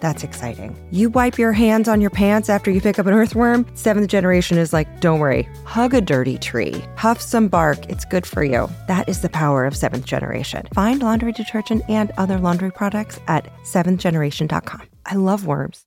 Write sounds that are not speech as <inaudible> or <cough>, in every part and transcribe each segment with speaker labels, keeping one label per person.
Speaker 1: That's exciting. You wipe your hands on your pants after you pick up an earthworm. Seventh generation is like, don't worry, hug a dirty tree, huff some bark, it's good for you. That is the power of seventh generation. Find laundry detergent and other laundry products at seventhgeneration.com. I love worms.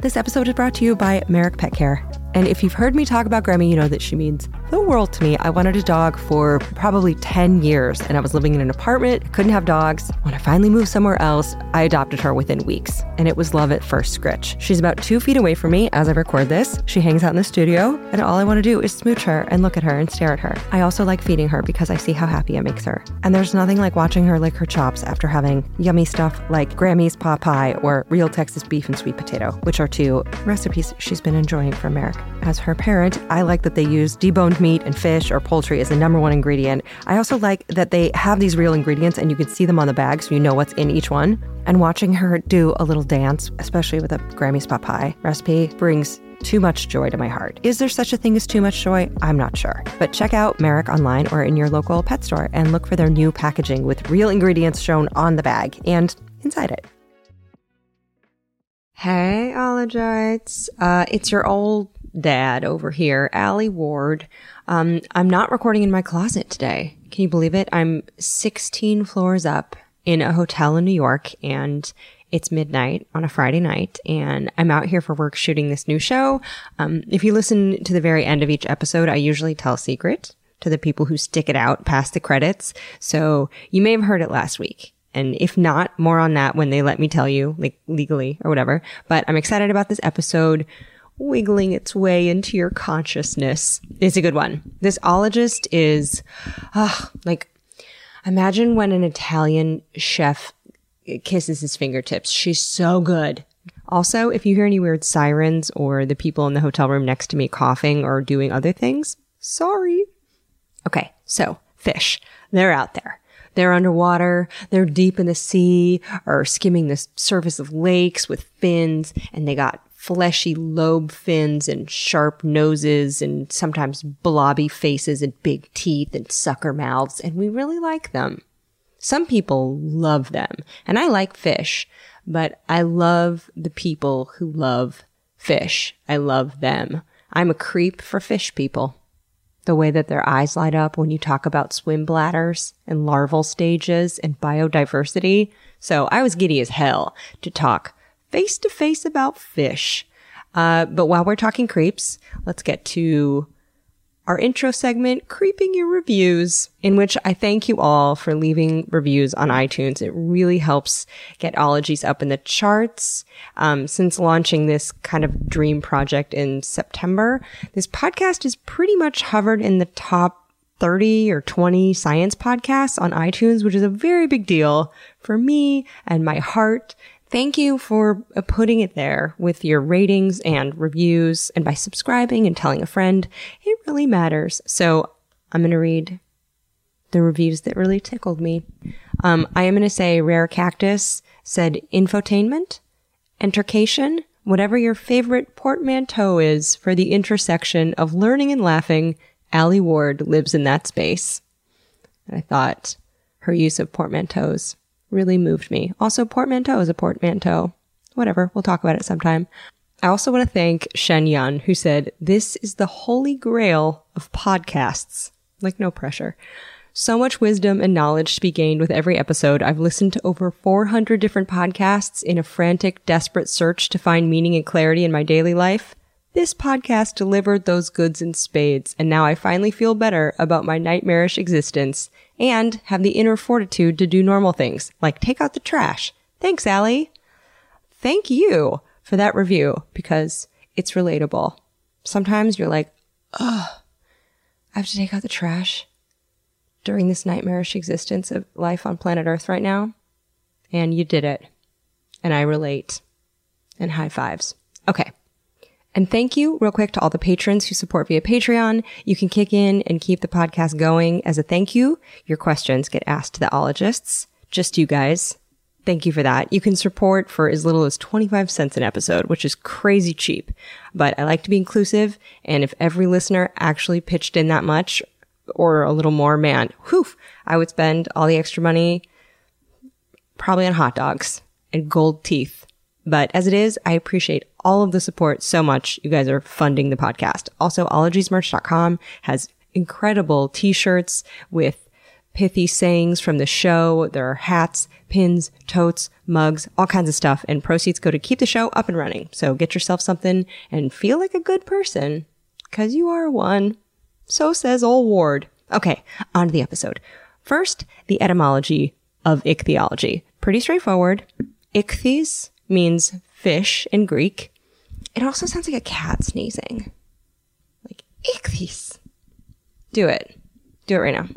Speaker 1: This episode is brought to you by Merrick Pet Care. And if you've heard me talk about Grammy, you know that she means the world to me. I wanted a dog for probably 10 years, and I was living in an apartment, couldn't have dogs. When I finally moved somewhere else, I adopted her within weeks, and it was love at first scritch. She's about two feet away from me as I record this. She hangs out in the studio, and all I want to do is smooch her and look at her and stare at her. I also like feeding her because I see how happy it makes her. And there's nothing like watching her lick her chops after having yummy stuff like Grammy's pot pie or real Texas beef and sweet potato, which are two recipes she's been enjoying from Merrick. As her parent, I like that they use deboned meat and fish or poultry as the number one ingredient. I also like that they have these real ingredients and you can see them on the bag so you know what's in each one. And watching her do a little dance, especially with a Grammy's pot pie recipe, brings too much joy to my heart. Is there such a thing as too much joy? I'm not sure. But check out Merrick online or in your local pet store and look for their new packaging with real ingredients shown on the bag and inside it. Hey, ologites. Uh, it's your old dad over here, Allie Ward. Um, I'm not recording in my closet today. Can you believe it? I'm 16 floors up in a hotel in New York and it's midnight on a Friday night and I'm out here for work shooting this new show. Um, if you listen to the very end of each episode, I usually tell a secret to the people who stick it out past the credits. So you may have heard it last week. And if not, more on that when they let me tell you, like legally or whatever. But I'm excited about this episode wiggling its way into your consciousness is a good one. This ologist is, uh, like, imagine when an Italian chef kisses his fingertips. She's so good. Also, if you hear any weird sirens or the people in the hotel room next to me coughing or doing other things, sorry. Okay, so fish. They're out there. They're underwater, they're deep in the sea or skimming the surface of lakes with fins, and they got fleshy lobe fins and sharp noses and sometimes blobby faces and big teeth and sucker mouths, and we really like them. Some people love them, and I like fish, but I love the people who love fish. I love them. I'm a creep for fish people. The way that their eyes light up when you talk about swim bladders and larval stages and biodiversity. So I was giddy as hell to talk face to face about fish. Uh, but while we're talking creeps, let's get to our intro segment, Creeping Your Reviews, in which I thank you all for leaving reviews on iTunes. It really helps get ologies up in the charts. Um, since launching this kind of dream project in September, this podcast has pretty much hovered in the top 30 or 20 science podcasts on iTunes, which is a very big deal for me and my heart Thank you for uh, putting it there with your ratings and reviews and by subscribing and telling a friend. It really matters. So I'm going to read the reviews that really tickled me. Um, I am going to say Rare Cactus said infotainment, entercation, whatever your favorite portmanteau is for the intersection of learning and laughing, Allie Ward lives in that space. And I thought her use of portmanteaus really moved me. Also, portmanteau is a portmanteau. Whatever, we'll talk about it sometime. I also want to thank Shen Yun, who said, This is the holy grail of podcasts. Like, no pressure. So much wisdom and knowledge to be gained with every episode. I've listened to over 400 different podcasts in a frantic, desperate search to find meaning and clarity in my daily life. This podcast delivered those goods in spades, and now I finally feel better about my nightmarish existence and have the inner fortitude to do normal things, like take out the trash. Thanks, Allie. Thank you for that review because it's relatable. Sometimes you're like, ugh, I have to take out the trash during this nightmarish existence of life on planet Earth right now. And you did it. And I relate. And high fives. Okay. And thank you real quick to all the patrons who support via Patreon. You can kick in and keep the podcast going as a thank you. Your questions get asked to the ologists. Just you guys. Thank you for that. You can support for as little as 25 cents an episode, which is crazy cheap. But I like to be inclusive. And if every listener actually pitched in that much or a little more, man, whew, I would spend all the extra money probably on hot dogs and gold teeth. But as it is, I appreciate all of the support so much. You guys are funding the podcast. Also, ologiesmerch.com has incredible t-shirts with pithy sayings from the show. There are hats, pins, totes, mugs, all kinds of stuff, and proceeds go to keep the show up and running. So get yourself something and feel like a good person, cause you are one. So says old Ward. Okay, on to the episode. First, the etymology of ichthyology. Pretty straightforward. Ichthys means fish in Greek. It also sounds like a cat sneezing. Like ichthyes. Do it. Do it right now.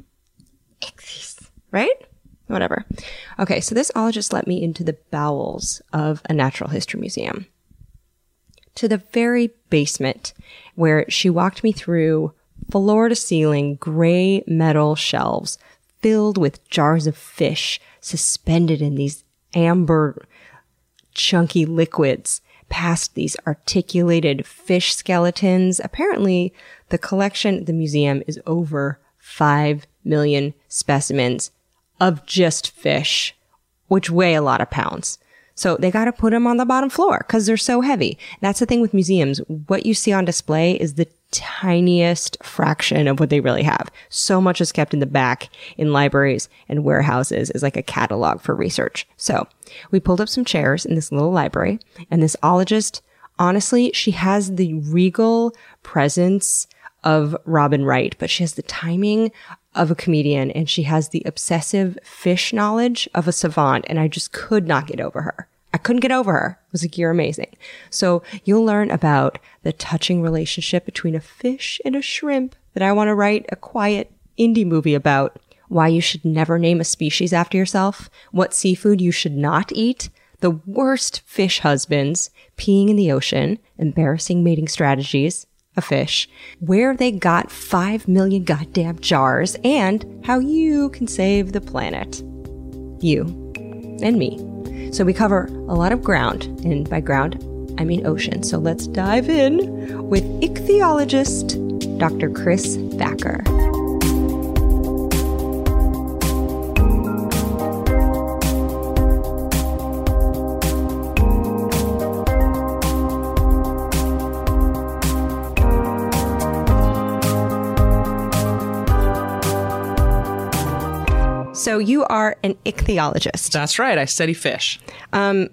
Speaker 1: Ichthyes. Right? Whatever. Okay, so this ologist let me into the bowels of a natural history museum. To the very basement where she walked me through floor to ceiling gray metal shelves filled with jars of fish suspended in these amber chunky liquids past these articulated fish skeletons. Apparently, the collection at the museum is over 5 million specimens of just fish, which weigh a lot of pounds. So they got to put them on the bottom floor because they're so heavy. That's the thing with museums. What you see on display is the tiniest fraction of what they really have. So much is kept in the back in libraries and warehouses is like a catalog for research. So we pulled up some chairs in this little library and this ologist, honestly, she has the regal presence of Robin Wright, but she has the timing of a comedian and she has the obsessive fish knowledge of a savant. And I just could not get over her. I couldn't get over her. I was like, you're amazing. So you'll learn about the touching relationship between a fish and a shrimp that I want to write a quiet indie movie about. Why you should never name a species after yourself. What seafood you should not eat. The worst fish husbands. Peeing in the ocean. Embarrassing mating strategies a fish, where they got 5 million goddamn jars, and how you can save the planet. You and me. So we cover a lot of ground, and by ground, I mean ocean. So let's dive in with ichthyologist Dr. Chris Thacker. So you are an ichthyologist.
Speaker 2: That's right. I study fish.
Speaker 1: Um,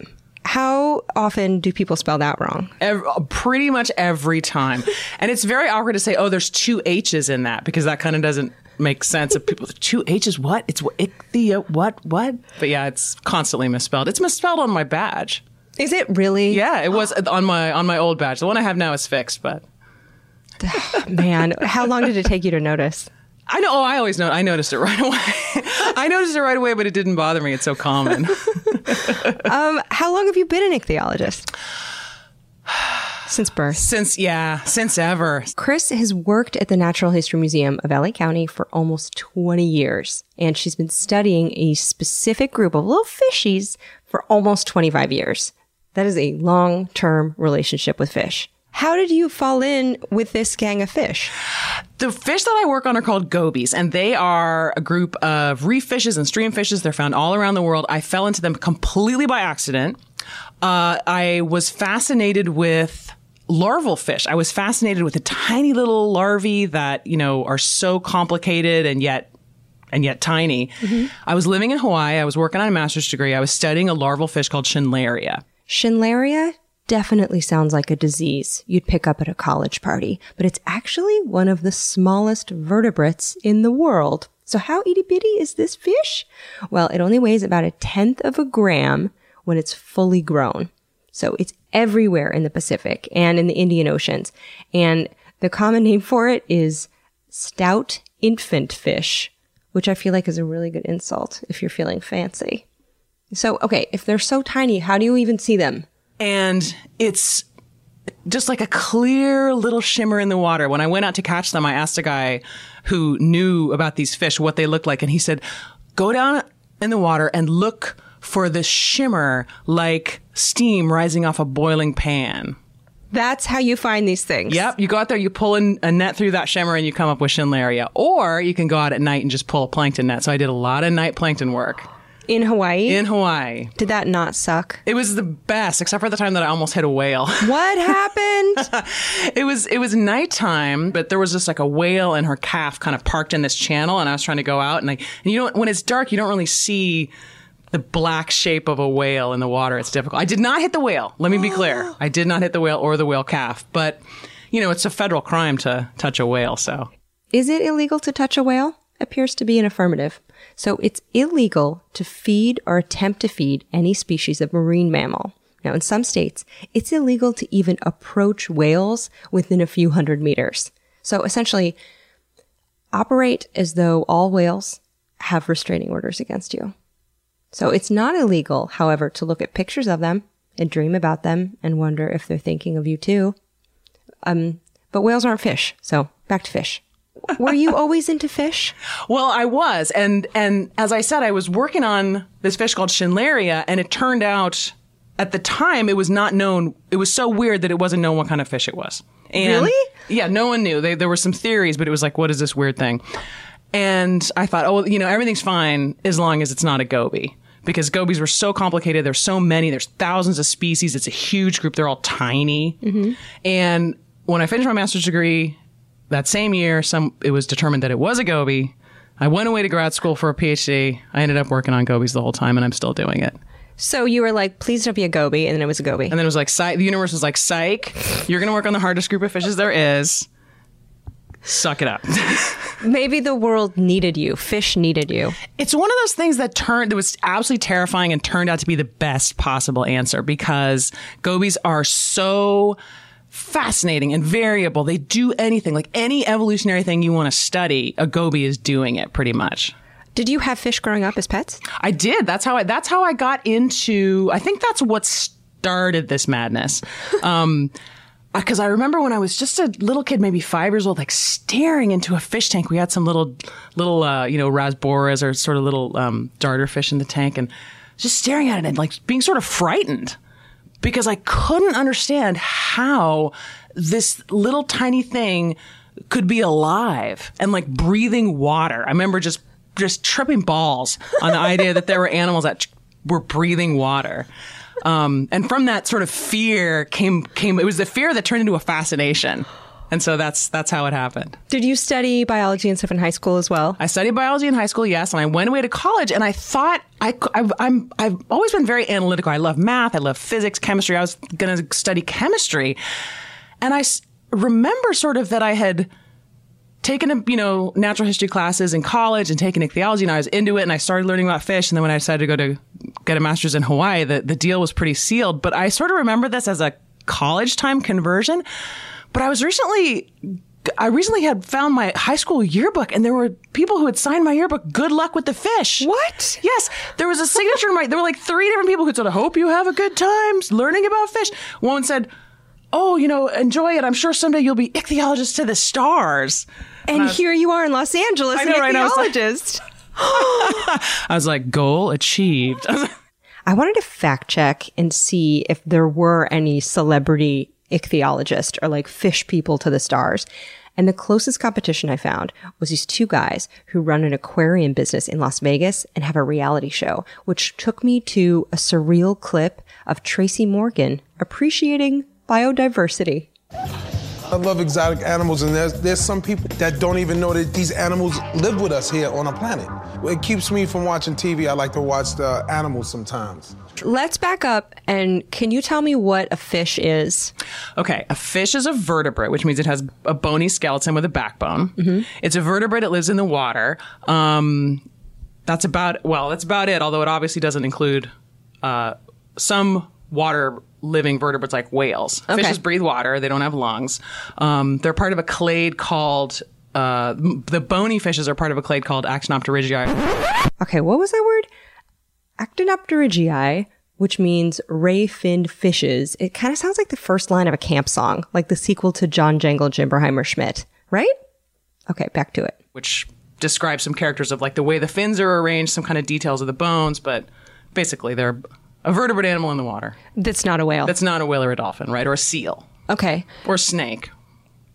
Speaker 1: how often do people spell that wrong?
Speaker 2: Every, pretty much every time. <laughs> and it's very awkward to say, oh, there's two H's in that because that kind of doesn't make sense. If people, two H's, what? It's ichthyo, what, what? But yeah, it's constantly misspelled. It's misspelled on my badge.
Speaker 1: Is it really?
Speaker 2: Yeah, it was <gasps> on my on my old badge. The one I have now is fixed, but <sighs>
Speaker 1: man, how long did it take you to notice?
Speaker 2: I know. Oh, I always know. I noticed it right <laughs> away. I noticed it right away, but it didn't bother me. It's so common. <laughs> <laughs>
Speaker 1: um, how long have you been an ichthyologist? Since birth.
Speaker 2: Since, yeah, since ever.
Speaker 1: Chris has worked at the Natural History Museum of LA County for almost 20 years, and she's been studying a specific group of little fishies for almost 25 years. That is a long term relationship with fish. How did you fall in with this gang of fish?
Speaker 2: The fish that I work on are called gobies, and they are a group of reef fishes and stream fishes. They're found all around the world. I fell into them completely by accident. Uh, I was fascinated with larval fish. I was fascinated with the tiny little larvae that, you know, are so complicated and yet and yet tiny. Mm-hmm. I was living in Hawaii. I was working on a master's degree. I was studying a larval fish called Schindleria.
Speaker 1: Schindleria? Definitely sounds like a disease you'd pick up at a college party, but it's actually one of the smallest vertebrates in the world. So how itty bitty is this fish? Well, it only weighs about a tenth of a gram when it's fully grown. So it's everywhere in the Pacific and in the Indian Oceans. And the common name for it is stout infant fish, which I feel like is a really good insult if you're feeling fancy. So, okay, if they're so tiny, how do you even see them?
Speaker 2: And it's just like a clear little shimmer in the water. When I went out to catch them, I asked a guy who knew about these fish what they looked like, and he said, "Go down in the water and look for the shimmer like steam rising off a boiling pan."
Speaker 1: That's how you find these things.
Speaker 2: Yep, you go out there, you pull in a net through that shimmer, and you come up with Schindleria. Or you can go out at night and just pull a plankton net. So I did a lot of night plankton work
Speaker 1: In Hawaii?
Speaker 2: in Hawaii.
Speaker 1: Did that not suck?
Speaker 2: It was the best, except for the time that I almost hit a whale. <laughs>
Speaker 1: What happened? <laughs>
Speaker 2: it was it was nighttime, but there was just like a whale and her calf kind of parked in this channel, and I was trying to go out, and I and you know when it's dark, you don't really see the black shape of a whale in the water. It's difficult. I did not hit the whale. Let me be clear. <gasps> I did not hit the whale or the whale calf, but you know it's a federal crime to touch a whale. So
Speaker 1: Is it illegal to touch a whale? Appears to be an affirmative. So it's illegal to feed or attempt to feed any species of marine mammal. Now, in some states, it's illegal to even approach whales within a few hundred meters. So essentially, operate as though all whales have restraining orders against you. So it's not illegal, however, to look at pictures of them and dream about them and wonder if they're thinking of you too. Um, but whales aren't fish. So back to fish. Were you always into fish?
Speaker 2: Well, I was, and and as I said, I was working on this fish called Schindleria, and it turned out at the time it was not known. It was so weird that it wasn't known what kind of fish it was. And
Speaker 1: Really?
Speaker 2: Yeah, no one knew. They, there were some theories, but it was like, what is this weird thing? And I thought, oh, well, you know, everything's fine as long as it's not a goby. Because gobies were so complicated. There's so many. There's thousands of species. It's a huge group. They're all tiny. Mm-hmm. And when I finished my master's degree that same year, some it was determined that it was a goby. I went away to grad school for a PhD. I ended up working on gobies the whole time, and I'm still doing it.
Speaker 1: So you were like, please don't be a goby, and then it was a goby.
Speaker 2: And then it was like, psych, the universe was like, psych, you're going to work on the hardest group of fishes there is. Suck it up. <laughs>
Speaker 1: Maybe the world needed you. Fish needed you.
Speaker 2: it's one of those things that turned that was absolutely terrifying and turned out to be the best possible answer because gobies are so fascinating and variable. They do anything, like any evolutionary thing you want to study, a goby is doing it pretty much.
Speaker 1: Did you have fish growing up as pets?
Speaker 2: I did. That's how I. That's how I got into. I think that's what started this madness. <laughs> Um, because I remember when I was just a little kid, maybe five years old, like staring into a fish tank. We had some little, little, uh, you know, rasboras or sort of little um, darter fish in the tank, and just staring at it and like being sort of frightened because I couldn't understand how this little tiny thing could be alive and like breathing water. I remember just just tripping balls on the idea that there were animals that were breathing water. Um, and from that sort of fear came came it was the fear that turned into a fascination. And so that's that's how it happened.
Speaker 1: Did you study biology and stuff in high school as well?
Speaker 2: I studied biology in high school, yes, and I went away to college, and I thought I, I've, I'm I've always been very analytical. I love math, I love physics, chemistry. I was going to study chemistry, and I s- remember sort of that I had taken a, you know natural history classes in college and taken ichthyology, and I was into it, and I started learning about fish. And then when I decided to go to get a master's in Hawaii, the the deal was pretty sealed. But I sort of remember this as a college time conversion. But I was recently I recently had found my high school yearbook and there were people who had signed my yearbook. Good luck with the fish.
Speaker 1: What?
Speaker 2: Yes. There was a signature in my, there were like three different people who said, I hope you have a good time learning about fish. One said, Oh, you know, enjoy it. I'm sure someday you'll be ichthyologist to the stars.
Speaker 1: And here you are in Los Angeles,
Speaker 2: I know,
Speaker 1: an
Speaker 2: right? I was like-
Speaker 1: ichthyologist. <laughs> <gasps>
Speaker 2: I was like, goal achieved.
Speaker 1: I wanted to fact check and see if there were any celebrity ichthyologists or like fish people to the stars. And the closest competition I found was these two guys who run an aquarium business in Las Vegas and have a reality show, which took me to a surreal clip of Tracy Morgan appreciating biodiversity.
Speaker 3: I love exotic animals, and there's there's some people that don't even know that these animals live with us here on our planet. It keeps me from watching TV. I like to watch the animals sometimes.
Speaker 1: Let's back up and can you tell me what a fish is?
Speaker 2: Okay, a fish is a vertebrate, which means it has a bony skeleton with a backbone. It's a vertebrate. that lives in the water. Um, that's about well, that's about it. Although it obviously doesn't include uh, some water living vertebrates like whales.
Speaker 1: Okay.
Speaker 2: Fishes breathe water. They don't have lungs. Um, they're part of a clade called. Uh, the bony fishes are part of a clade called Actinopterygii.
Speaker 1: Okay, what was that word? Actinopterygii, which means ray finned fishes. It kind of sounds like the first line of a camp song, like the sequel to John Jangle Jimberheimer Schmidt, right? Okay, back to it.
Speaker 2: which describes some characters of like the way the fins are arranged, some kind of details of the bones, but basically they're a vertebrate animal in the water.
Speaker 1: That's not a whale.
Speaker 2: That's not a whale or a dolphin, right? Or a seal.
Speaker 1: okay,
Speaker 2: Or a snake.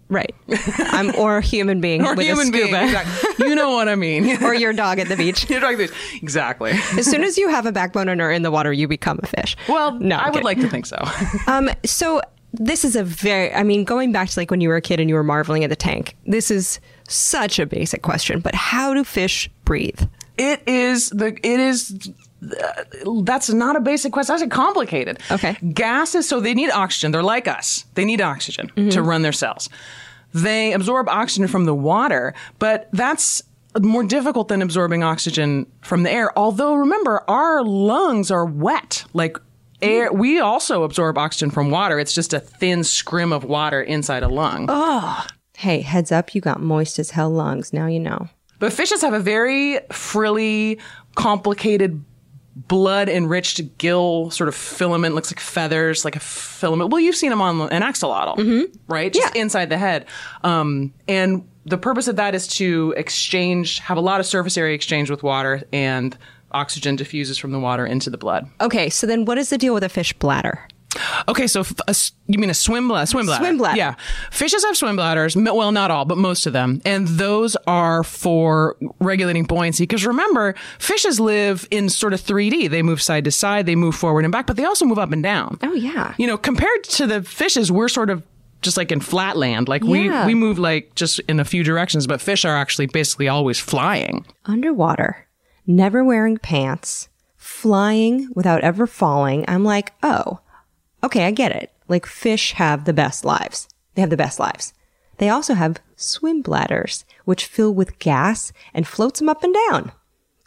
Speaker 1: Right. I'm or a human being <laughs>
Speaker 2: Or
Speaker 1: with
Speaker 2: human
Speaker 1: a
Speaker 2: being. Exactly. You know what I mean. <laughs>
Speaker 1: or your dog at the beach.
Speaker 2: You're talking this. Exactly.
Speaker 1: As soon as you have a backbone and are in the water, you become a fish.
Speaker 2: Well,
Speaker 1: no, I'm
Speaker 2: would
Speaker 1: kidding.
Speaker 2: like to think so. <laughs>
Speaker 1: Um, so this is a very, I mean, going back to like when you were a kid and you were marveling at the tank, this is such a basic question, but how do fish breathe?
Speaker 2: it is the it is that's not a basic question. That's complicated.
Speaker 1: Okay.
Speaker 2: gases so they need oxygen. They're like us. They need oxygen to mm-hmm. run their cells. They absorb oxygen from the water but that's more difficult than absorbing oxygen from the air. Although remember our lungs are wet. Like air mm. we also absorb oxygen from water. It's just a thin scrim of water inside a lung. Oh.
Speaker 1: Hey, heads up, you got moist as hell lungs. Now you know.
Speaker 2: But fishes have a very frilly, complicated, blood enriched gill sort of filament. Looks like feathers, like a filament. Well, you've seen them on an axolotl, right? Just
Speaker 1: Yeah.
Speaker 2: inside the head. Um, and the purpose of that is to exchange, have a lot of surface area exchange with water, and oxygen diffuses from the water into the blood.
Speaker 1: Okay, so then what is the deal with a fish bladder?
Speaker 2: Okay, so f- a you mean a swim bladder? Swim bladder.
Speaker 1: Swim bladder.
Speaker 2: Yeah, fishes have swim bladders. Well, not all, but most of them, and those are for regulating buoyancy. Because remember, fishes live in sort of 3D. They move side to side, they move forward and back, but they also move up and down.
Speaker 1: Oh, yeah.
Speaker 2: You know, compared to the fishes, we're sort of just like in flat land. Like
Speaker 1: Yeah.
Speaker 2: we we move like just in a few directions, but fish are actually basically always flying.
Speaker 1: Underwater, never wearing pants, flying without ever falling. I'm like, oh, okay, I get it. Like fish have the best lives. They have the best lives. They also have swim bladders, which fill with gas and floats them up and down.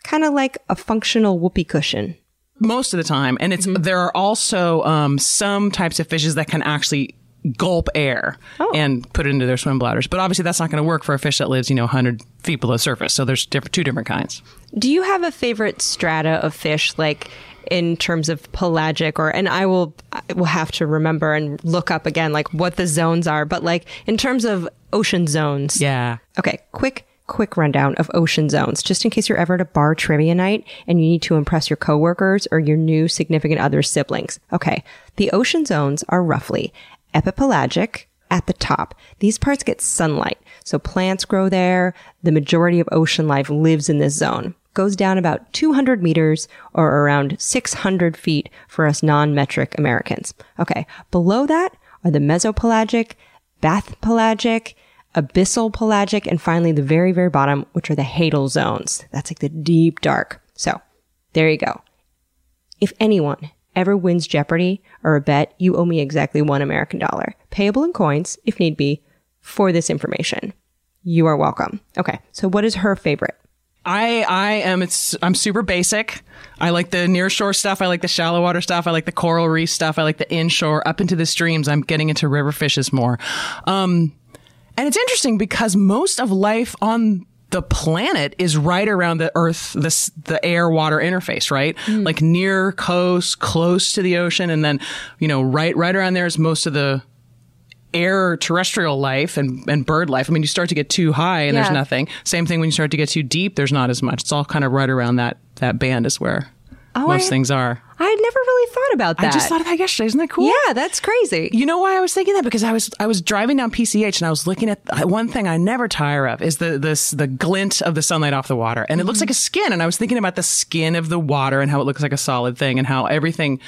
Speaker 1: Kind of like a functional whoopee cushion.
Speaker 2: most of the time and it's there are also um, some types of fishes that can actually gulp air and put it into their swim bladders but obviously that's not going to work for a fish that lives you know 100 feet below the surface so there's diff- two different kinds
Speaker 1: Do you have a favorite strata of fish, like in terms of pelagic, or and I will I will have to remember and look up again, like what the zones are, but like in terms of ocean zones.
Speaker 2: yeah
Speaker 1: Okay, quick, quick rundown of ocean zones, just in case you're ever at a bar trivia night and you need to impress your coworkers or your new significant other's siblings. Okay, the ocean zones are roughly epipelagic at the top. These parts get sunlight, so plants grow there. The majority of ocean life lives in this zone. Goes down about 200 meters or around 600 feet for us non-metric Americans. Okay, below that are the mesopelagic, bathypelagic, abyssal pelagic, and finally the very, very bottom, which are the hadal zones. That's like the deep dark. So there you go. If anyone ever wins Jeopardy or a bet, you owe me exactly one American dollar, payable in coins if need be, for this information. You are welcome. Okay. So what is her favorite?
Speaker 2: I I am it's I'm super basic. I like the near shore stuff. I like the shallow water stuff. I like the coral reef stuff. I like the inshore up into the streams. I'm getting into river fishes more. Um, and it's interesting because most of life on the planet is right around the earth, this, the air water interface, right? Like near coast, close to the ocean. And then, you know, right, right around there is most of the air terrestrial life and, and bird life. I mean, you start to get too high and there's nothing. Same thing when you start to get too deep, there's not as much. It's all kind of right around that, that band is where oh, most
Speaker 1: I-
Speaker 2: things are.
Speaker 1: I had never really thought about that.
Speaker 2: I just thought of that yesterday. Isn't that cool?
Speaker 1: yeah, that's crazy.
Speaker 2: You know why I was thinking that? Because I was I was driving down PCH and I was looking at uh, one thing I never tire of is the this the glint of the sunlight off the water, and it looks mm-hmm. like a skin. And I was thinking about the skin of the water and how it looks like a solid thing, and how everything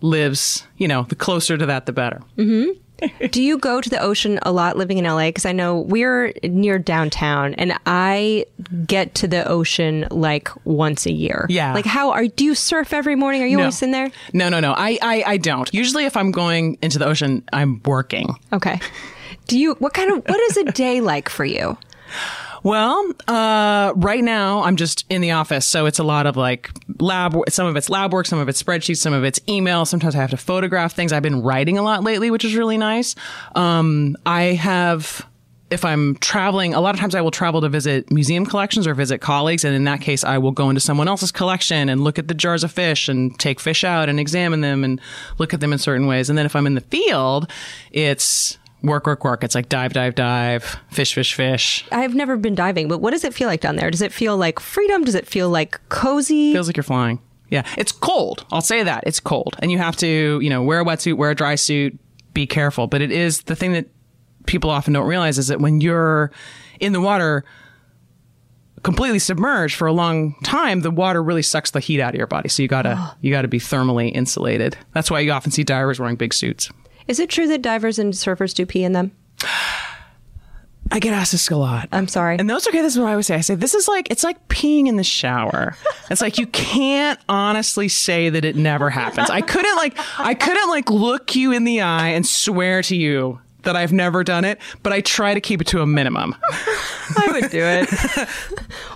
Speaker 2: lives. You know, the closer to that, the better. Mm-hmm. <laughs>
Speaker 1: Do you go to the ocean a lot living in LA? Because I know we're near downtown and I get to the ocean like once a year.
Speaker 2: Yeah.
Speaker 1: Like, how are, do you surf every morning? Are you
Speaker 2: No.
Speaker 1: always in there?
Speaker 2: No, no, no. I, I I don't. Usually, if I'm going into the ocean, I'm working.
Speaker 1: Okay. Do you, what kind of, what is a <laughs> day like for you?
Speaker 2: Well, uh, right now I'm just in the office, so it's a lot of like lab. Some of it's lab work, some of it's spreadsheets, some of it's email. Sometimes I have to photograph things. I've been writing a lot lately, which is really nice. Um, I have if I'm traveling, a lot of times I will travel to visit museum collections or visit colleagues. And in that case, I will go into someone else's collection and look at the jars of fish and take fish out and examine them and look at them in certain ways. And then if I'm in the field, it's work, work, work. It's like dive, dive, dive, fish, fish, fish.
Speaker 1: I've never been diving, but what does it feel like down there? Does it feel like freedom? Does it feel like cozy?
Speaker 2: Feels like you're flying. Yeah. It's cold. I'll say that. It's cold. And you have to, you know, wear a wetsuit, wear a dry suit, be careful. But it is the thing that people often don't realize is that when you're in the water completely submerged for a long time, the water really sucks the heat out of your body. So you gotta <gasps> you gotta be thermally insulated. That's why you often see divers wearing big suits.
Speaker 1: Is it true that divers and surfers do pee in them?
Speaker 2: I get asked this a lot.
Speaker 1: I'm sorry.
Speaker 2: And that's okay, this is what I always say. I say this is like it's like peeing in the shower. It's like you can't honestly say that it never happens. I couldn't like I couldn't like look you in the eye and swear to you that I've never done it, but I try to keep it to a minimum. <laughs>
Speaker 1: I would do it. <laughs>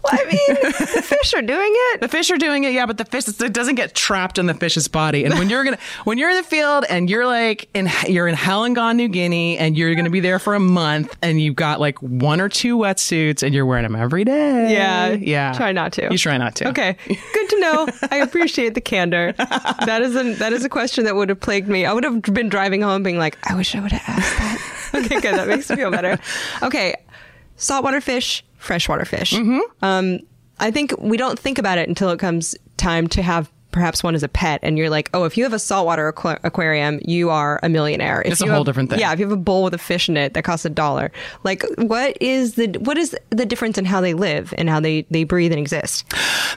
Speaker 1: well, I mean, the fish are doing it.
Speaker 2: The fish are doing it, yeah, but the fish it doesn't get trapped in the fish's body. And when you're gonna <laughs> when you're in the field and you're like in you're in Halangon, New Guinea, and you're gonna be there for a month, and you've got like one or two wetsuits, and you're wearing them every day.
Speaker 1: Yeah,
Speaker 2: yeah.
Speaker 1: Try not to.
Speaker 2: You try not to.
Speaker 1: Okay, good to know. I appreciate the candor. That is a that is a question that would have plagued me. I would have been driving home, being like, I wish I would have asked that. <laughs> okay, good. That makes me feel better. Okay, saltwater fish, freshwater fish. Um, I think we don't think about it until it comes time to have perhaps one is a pet, and you're like, oh, if you have a saltwater aqua- aquarium, you are a millionaire. If
Speaker 2: It's a whole
Speaker 1: have-
Speaker 2: different thing.
Speaker 1: Yeah, if you have a bowl with a fish in it that costs a dollar, like what is the what is the difference in how they live and how they they breathe and exist?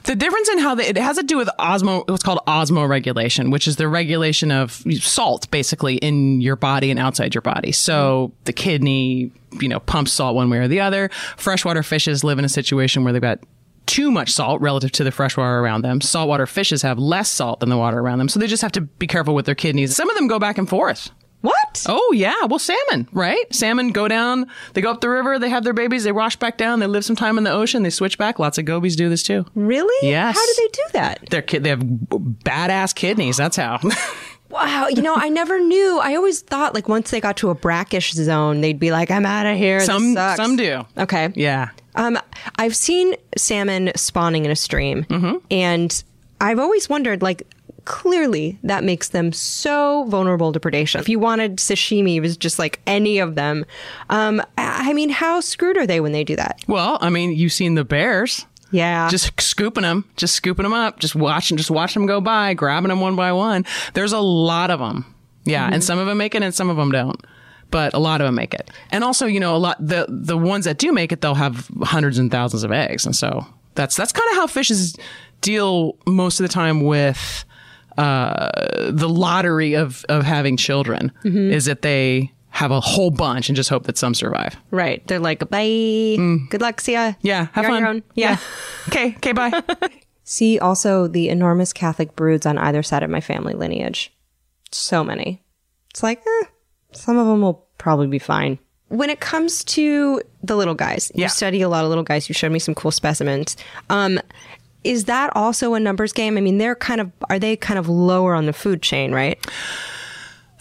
Speaker 2: The difference in how they, it has to do with osmo, what's called osmoregulation, which is the regulation of salt basically in your body and outside your body. So the kidney, you know, pumps salt one way or the other. Freshwater fishes live in a situation where they've got too much salt relative to the freshwater around them. Saltwater fishes have less salt than the water around them. So they just have to be careful with their kidneys. Some of them go back and forth.
Speaker 1: What?
Speaker 2: Oh yeah, well salmon, right? Salmon go down, they go up the river, they have their babies, they wash back down, they live some time in the ocean, they switch back. Lots of gobies do this too.
Speaker 1: Really?
Speaker 2: Yes.
Speaker 1: How do they do that?
Speaker 2: Their kid, they have badass kidneys. That's how. <laughs>
Speaker 1: Wow, you know, I never knew. I always thought like once they got to a brackish zone, they'd be like, "I'm out of here." This
Speaker 2: some
Speaker 1: sucks."
Speaker 2: some do.
Speaker 1: Okay.
Speaker 2: Yeah.
Speaker 1: Um, I've seen salmon spawning in a stream,
Speaker 2: Mm-hmm.
Speaker 1: and I've always wondered, like, clearly that makes them so vulnerable to predation. If you wanted sashimi, it was just like any of them. Um, I mean, how screwed are they when they do that?
Speaker 2: Well, I mean, you've seen the bears.
Speaker 1: Yeah,
Speaker 2: Just scooping them, just scooping them up, just watching, just watching them go by, grabbing them one by one. There's a lot of them. Yeah, and some of them make it, and some of them don't. But a lot of them make it, and also, you know, a lot the the ones that do make it, they'll have hundreds and thousands of eggs, and so that's that's kind of how fishes deal most of the time with uh, the lottery of of having children. Is that they have a whole bunch and just hope that some survive.
Speaker 1: right. They're like, "Bye, good luck, see ya."
Speaker 2: Mm. Yeah, have
Speaker 1: You're on
Speaker 2: fun.
Speaker 1: own. Yeah. <laughs>
Speaker 2: Okay. Okay. Bye. <laughs>
Speaker 1: See also the enormous Catholic broods on either side of my family lineage. So many. It's like, eh, some of them will probably be fine. When it comes to the little guys,
Speaker 2: Yeah.
Speaker 1: you study a lot of little guys. You showed me some cool specimens. Um, is that also a numbers game? I mean, they're kind of, are they kind of lower on the food chain, right?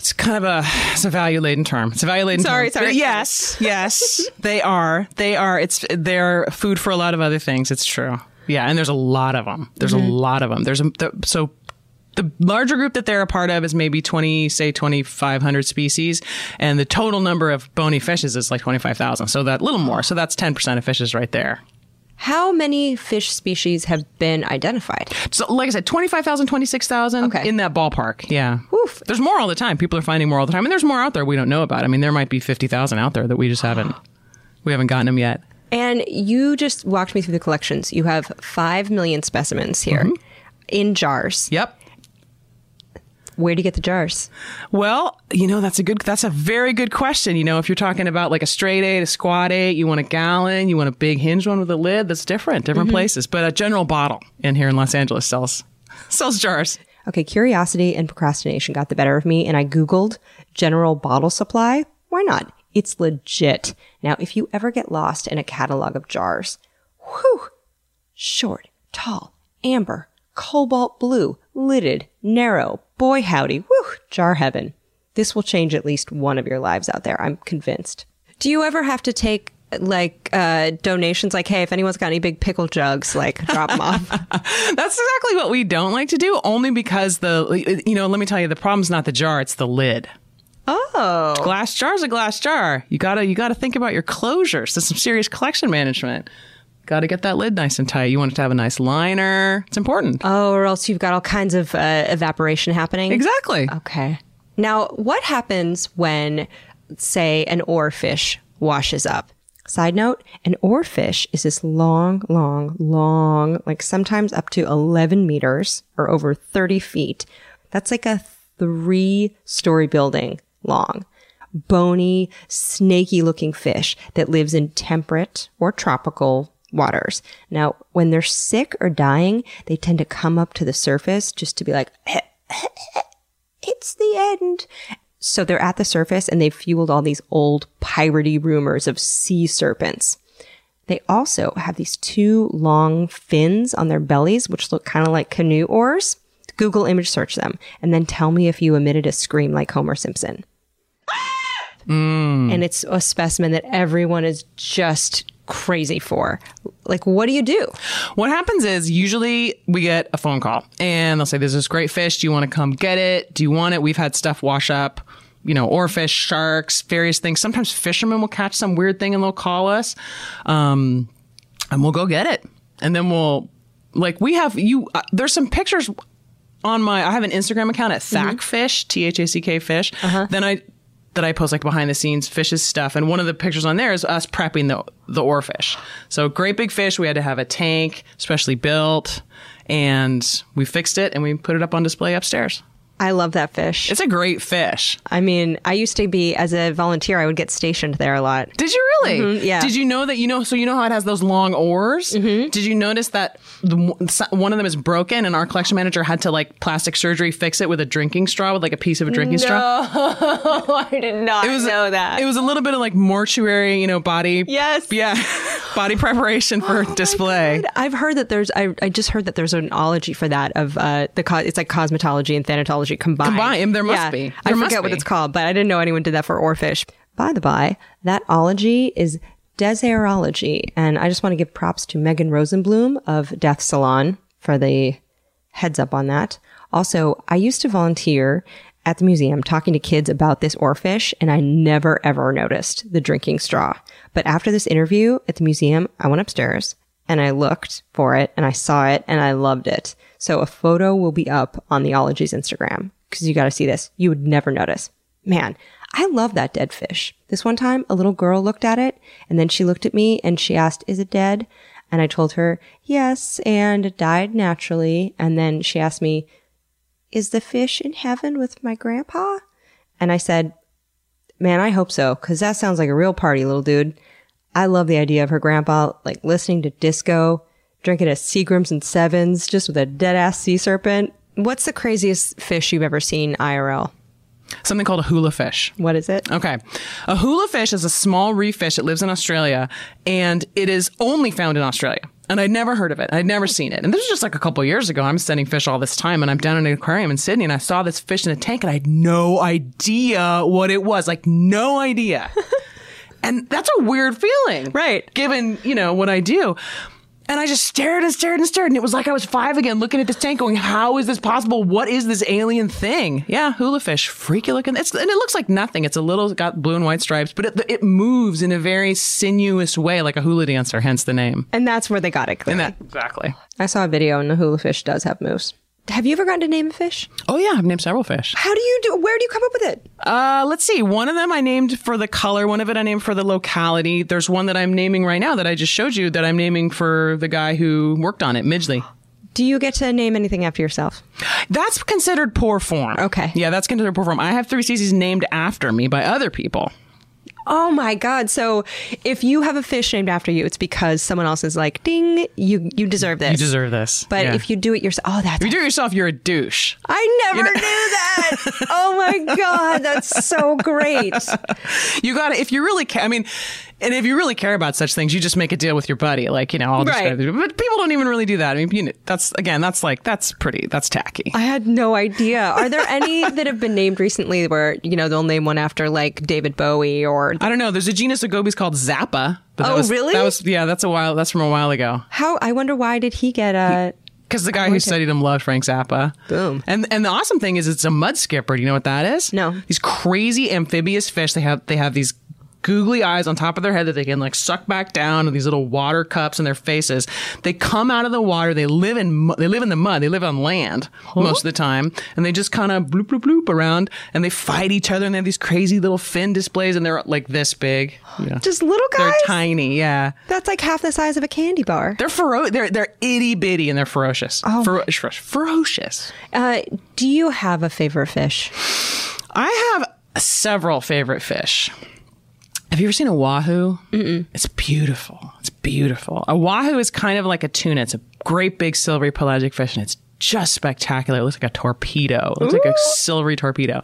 Speaker 2: It's kind of a it's a value laden term. It's a value laden
Speaker 1: Sorry,
Speaker 2: term.
Speaker 1: sorry.
Speaker 2: But Yes, yes, they are. They are. It's they're food for a lot of other things. It's true. Yeah, and there's a lot of them. There's
Speaker 1: Mm-hmm.
Speaker 2: a lot of them. There's a the, so the larger group that they're a part of is maybe 20 say 2500 species and the total number of bony fishes is like 25,000 so that little more so that's 10% of fishes right there
Speaker 1: How many fish species have been identified?
Speaker 2: so like i said 25,000 26,000
Speaker 1: Okay.
Speaker 2: in that ballpark yeah
Speaker 1: Oof.
Speaker 2: there's more all the time people are finding more all the time and there's more out there we don't know about i mean there might be 50,000 out there that we just haven't we haven't gotten them yet
Speaker 1: And you just walked me through the collections. You have 5 million specimens here mm-hmm. in jars.
Speaker 2: yep
Speaker 1: Where do you get the jars?
Speaker 2: Well, you know that's a good that's a very good question. You know, if you're talking about like a straight eight, a squat eight, you want a gallon, you want a big hinge one with a lid, that's different, different mm-hmm. places. But a general bottle in here in Los Angeles sells <laughs> sells jars.
Speaker 1: Okay, curiosity and procrastination got the better of me, and I Googled general bottle supply. Why not? It's legit. Now, if you ever get lost in a catalog of jars, whew, short, tall, amber, cobalt blue, lidded, narrow, boy howdy, whew, jar heaven. This will change at least one of your lives out there. I'm convinced. Do you ever have to take like uh, donations? Like, hey, if anyone's got any big pickle jugs, like drop them off. <laughs>
Speaker 2: That's exactly what we don't like to do, only because the, you know, let me tell you, the problem's not the jar, it's the lid.
Speaker 1: Oh,
Speaker 2: Glass jar's a glass jar. You gotta, you gotta think about your closures. There's some serious collection management. Gotta get that lid nice and tight. You want it to have a nice liner. It's important.
Speaker 1: oh, or else you've got all kinds of uh, evaporation happening.
Speaker 2: exactly.
Speaker 1: Okay. Now, what happens when, say, an oarfish washes up? Side note, an oarfish is this long, long, long, like sometimes up to 11 meters or over 30 feet. That's like a three story building long, bony, snaky looking fish that lives in temperate or tropical waters. Now, when they're sick or dying, they tend to come up to the surface just to be like, it's the end. So they're at the surface and they've fueled all these old piratey rumors of sea serpents. They also have these two long fins on their bellies, which look kind of like canoe oars. Google image search them and then tell me if you emitted a scream like Homer Simpson. Mm. And it's a specimen that everyone is just crazy for. Like, what do you do?
Speaker 2: What happens is usually we get a phone call and they'll say, There's this great fish. Do you want to come get it? Do you want it? We've had stuff wash up, you know, or fish, sharks, various things. Sometimes fishermen will catch some weird thing and they'll call us. Um, and we'll go get it. And then we'll, like, we have you, uh, there's some pictures on my, I have an Instagram account at Thackfish, T H A C K fish. Then I, that I post like behind the scenes fishes stuff, and one of the pictures on there is us prepping the the oarfish. So great big fish. We had to have a tank specially built, and we fixed it and we put it up on display upstairs.
Speaker 1: I love that fish.
Speaker 2: It's a great fish.
Speaker 1: I mean, I used to be, as a volunteer, I would get stationed there a lot.
Speaker 2: Did you really?
Speaker 1: Mhm, yeah.
Speaker 2: Did you know that you know? So you know how it has those long oars. Mm-hmm. Did you notice that the, one of them is broken, and our collection manager had to like plastic surgery fix it with a drinking straw, with like a piece of a drinking straw?
Speaker 1: No, <laughs> I did not
Speaker 2: It was
Speaker 1: know that.
Speaker 2: It was a little bit of like mortuary, you know, body.
Speaker 1: Yes.
Speaker 2: Yeah, <laughs> body preparation for <gasps> display.
Speaker 1: I've heard that there's. I, I just heard that there's an ology for that of uh the co- it's like cosmetology and thanatology combined.
Speaker 2: Combined, there must
Speaker 1: Yeah.
Speaker 2: be.
Speaker 1: I
Speaker 2: There must
Speaker 1: forget what it's called, but I didn't know anyone did that for oarfish. By the by, that ology is desairology, and I just want to give props to Megan Rosenbloom of Death Salon for the heads up on that. Also, I used to volunteer at the museum talking to kids about this oarfish, and I never ever noticed the drinking straw. But after this interview at the museum, I went upstairs and I looked for it and I saw it and I loved it. So a photo will be up on the Ologies Instagram because you got to see this. You would never notice. Man, I love that dead fish. This one time, a little girl looked at it and then she looked at me and she asked, is it dead? And I told her, yes, and it died naturally. And then she asked me, is the fish in heaven with my grandpa? And I said, man, I hope so, because that sounds like a real party, little dude. I love the idea of her grandpa, like listening to disco, drinking a Seagrams and Sevens, just with a dead ass sea serpent. What's the craziest fish you've ever seen IRL?
Speaker 2: Something called a hula fish.
Speaker 1: What is it?
Speaker 2: Okay. A hula fish is a small reef fish that lives in Australia and it is only found in Australia. And I'd never heard of it. I'd never seen it. And this was just like a couple years ago. I'm studying fish all this time and I'm down in an aquarium in Sydney and I saw this fish in a tank and I had no idea what it was. Like no idea. <laughs> and that's a weird feeling.
Speaker 1: Right.
Speaker 2: Given, you know, what I do. And I just stared and stared and stared. And it was like I was five again looking at this tank going, how is this possible? What is this alien thing? Yeah, hula fish. Freaky looking. It's, and it looks like nothing. It's a little, got blue and white stripes, but it, it moves in a very sinuous way, like a hula dancer, hence the name.
Speaker 1: And that's where they got it.
Speaker 2: And
Speaker 1: Clearly.
Speaker 2: that, exactly.
Speaker 1: I saw a video and the hula fish does have moves. Have you ever gotten to name a fish?
Speaker 2: Oh, yeah, I've named several fish.
Speaker 1: How do you do? Where do you come up with it?
Speaker 2: Uh, let's see. One of them I named for the color. One of it I named for the locality. There's one that I'm naming right now that I just showed you that I'm naming for the guy who worked on it, Midgley.
Speaker 1: Do you get to name anything after yourself?
Speaker 2: That's considered poor form.
Speaker 1: Okay.
Speaker 2: Yeah, that's considered poor form. I have three species named after me by other people.
Speaker 1: Oh my god! So if you have a fish named after you, it's because someone else is like, "Ding! You you deserve this."
Speaker 2: You deserve this.
Speaker 1: But
Speaker 2: Yeah.
Speaker 1: if you do it yourself, oh, that's
Speaker 2: If you do it yourself, you're a douche.
Speaker 1: I never knew that. <laughs> oh my god, that's so great.
Speaker 2: You got to, if you really care, I mean, And if you really care about such things, you just make a deal with your buddy, like you know, I'll just
Speaker 1: Right.
Speaker 2: but people don't even really do that. I mean, you know, that's again, that's like that's pretty, that's tacky.
Speaker 1: I had no idea. Are there any <laughs> that have been named recently where, you know, they'll name one after like David Bowie or
Speaker 2: I don't know. There's a genus of gobies called Zappa.
Speaker 1: Oh,
Speaker 2: was,
Speaker 1: really?
Speaker 2: That was yeah. That's a while. That's from a while ago.
Speaker 1: how I wonder why did he get a
Speaker 2: Because the guy who studied him loved Frank Zappa.
Speaker 1: Boom.
Speaker 2: And and the awesome thing is, it's a mud skipper. Do you know what that is?
Speaker 1: No.
Speaker 2: These crazy amphibious fish. They have they have these googly eyes on top of their head that they can like suck back down and these little water cups in their faces. They come out of the water. They live in they live in the mud. They live on land most of the time, and they just kind of bloop bloop bloop around and they fight each other. And they have these crazy little fin displays, and they're like this big. Yeah.
Speaker 1: just little guys.
Speaker 2: they're tiny. Yeah.
Speaker 1: That's like half the size of a candy bar.
Speaker 2: They're ferocious. they're they're itty bitty and they're ferocious.
Speaker 1: Oh.
Speaker 2: Fero- ferocious.
Speaker 1: Uh, do you have a favorite fish?
Speaker 2: I have several favorite fish. Have you ever seen a wahoo? Mm-mm. It's beautiful. It's beautiful. A wahoo is kind of like a tuna. It's a great big silvery pelagic fish, and it's just spectacular. It looks like a torpedo. It looks like a silvery torpedo.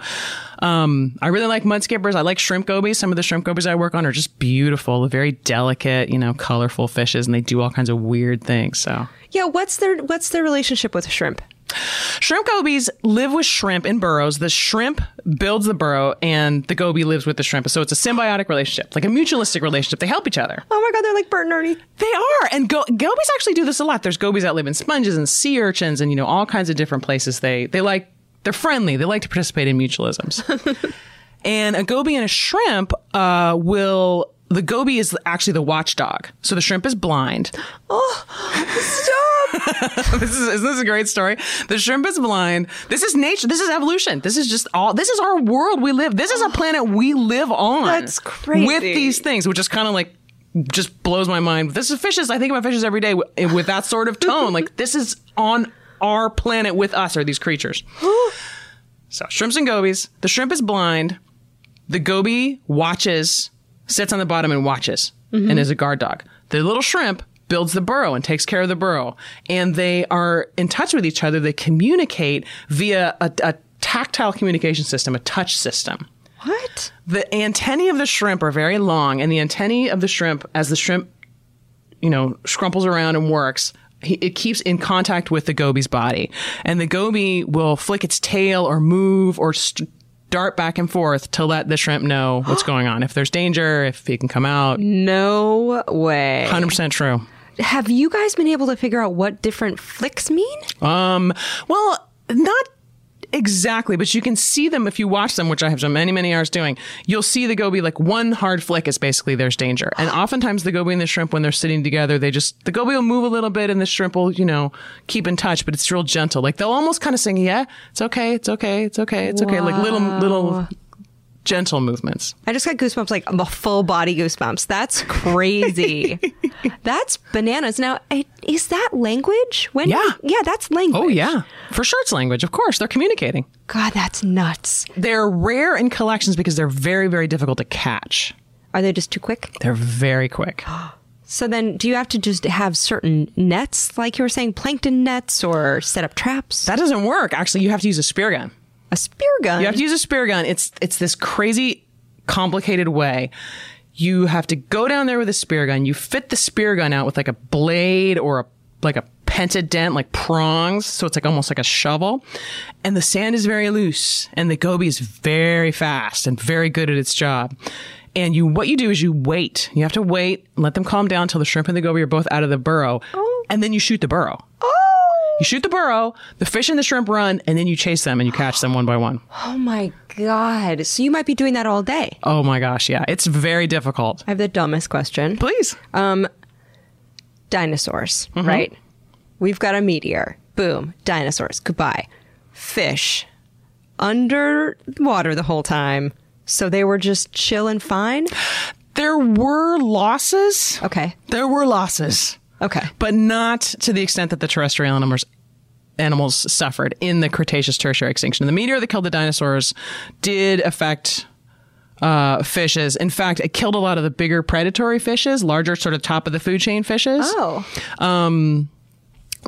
Speaker 2: Um, I really like mud skippers. I like shrimp gobies. Some of the shrimp gobies I work on are just beautiful, very delicate, you know, colorful fishes, and they do all kinds of weird things. So
Speaker 1: Yeah, what's their what's their relationship with shrimp?
Speaker 2: Shrimp gobies live with shrimp in burrows. The shrimp builds the burrow, and the goby lives with the shrimp. So it's a symbiotic relationship, like a mutualistic relationship. They help each other.
Speaker 1: Oh my god, they're like Bert and Ernie.
Speaker 2: They are, and go- gobies actually do this a lot. There's gobies that live in sponges and sea urchins, and you know all kinds of different places. They they like they're friendly. They like to participate in mutualisms. <laughs> and a goby and a shrimp uh, will. The goby is actually the watchdog. So the shrimp is blind. <gasps>
Speaker 1: Oh, stop! <laughs>
Speaker 2: this is isn't this a great story? The shrimp is blind. This is nature. This is evolution. This is just all. This is our world we live. This is a planet we live on.
Speaker 1: That's crazy.
Speaker 2: With these things, which is kind of like just blows my mind. This is fishes. I think about fishes every day with, eh, with that sort of tone. like this is on our planet with us. Are these creatures? <gasps> so shrimps and gobies. The shrimp is blind. The goby watches, sits on the bottom and watches, mm-hmm. and is a guard dog. The little shrimp builds the burrow and takes care of the burrow, and they are in touch with each other. They communicate via a, a tactile communication system, a touch system.
Speaker 1: What?
Speaker 2: The antennae of the shrimp are very long, and the antennae of the shrimp, as the shrimp, you know, scrumples around and works, it keeps in contact with the goby's body, and the goby will flick its tail or move or st- dart back and forth to let the shrimp know what's <gasps> going on. If there's danger, if he can come out.
Speaker 1: No way.
Speaker 2: Hundred percent true.
Speaker 1: Have you guys been able to figure out what different flicks mean?
Speaker 2: Um, well, not exactly, but you can see them if you watch them, which I have spent many, many hours doing. You'll see the goby like one hard flick is basically there's danger. And <gasps> oftentimes the goby and the shrimp, when they're sitting together, they just, the goby will move a little bit and the shrimp will, you know, keep in touch, but it's real gentle. Like they'll almost kind of sing, yeah, it's okay, it's okay, it's okay, it's okay. Like little, little gentle movements.
Speaker 1: I just got goosebumps, like a full body goosebumps. That's crazy. <laughs> that's bananas. Now, is that language? When?
Speaker 2: Yeah.
Speaker 1: yeah, that's language.
Speaker 2: Oh yeah. For sure it's language. Of course. They're communicating.
Speaker 1: God, that's nuts.
Speaker 2: They're rare in collections because they're very, very difficult to catch.
Speaker 1: Are they just too quick?
Speaker 2: They're very quick. <gasps>
Speaker 1: So then, do you have to just have certain nets, like you were saying, plankton nets, or set up traps?
Speaker 2: That doesn't work. Actually, you have to use a spear gun.
Speaker 1: A spear gun.
Speaker 2: You have to use a spear gun. It's it's this crazy complicated way. You have to go down there with a spear gun. You fit the spear gun out with like a blade or a like a pentadent, like prongs, so it's like almost like a shovel. And the sand is very loose, and the goby is very fast and very good at its job. And you, what you do is you wait. You have to wait, let them calm down until the shrimp and the goby are both out of the burrow, oh. and then you shoot the burrow. Oh. You shoot the burrow, the fish and the shrimp run, and then you chase them and you catch them one by one.
Speaker 1: oh my god! So you might be doing that all day.
Speaker 2: Oh my gosh, yeah. It's very difficult.
Speaker 1: I have the dumbest question.
Speaker 2: Please.
Speaker 1: Um, Dinosaurs,
Speaker 2: Mm-hmm.
Speaker 1: right? We've got a meteor. Boom. Dinosaurs. Goodbye. Fish. Underwater the whole time. So they were just chill and fine.
Speaker 2: There were losses.
Speaker 1: Okay.
Speaker 2: There were losses,
Speaker 1: Okay.
Speaker 2: but not to the extent that the terrestrial animals animals suffered in the Cretaceous tertiary extinction. The meteor that killed the dinosaurs did affect uh, fishes. In fact, it killed a lot of the bigger predatory fishes, larger sort of top of the food chain fishes.
Speaker 1: Oh.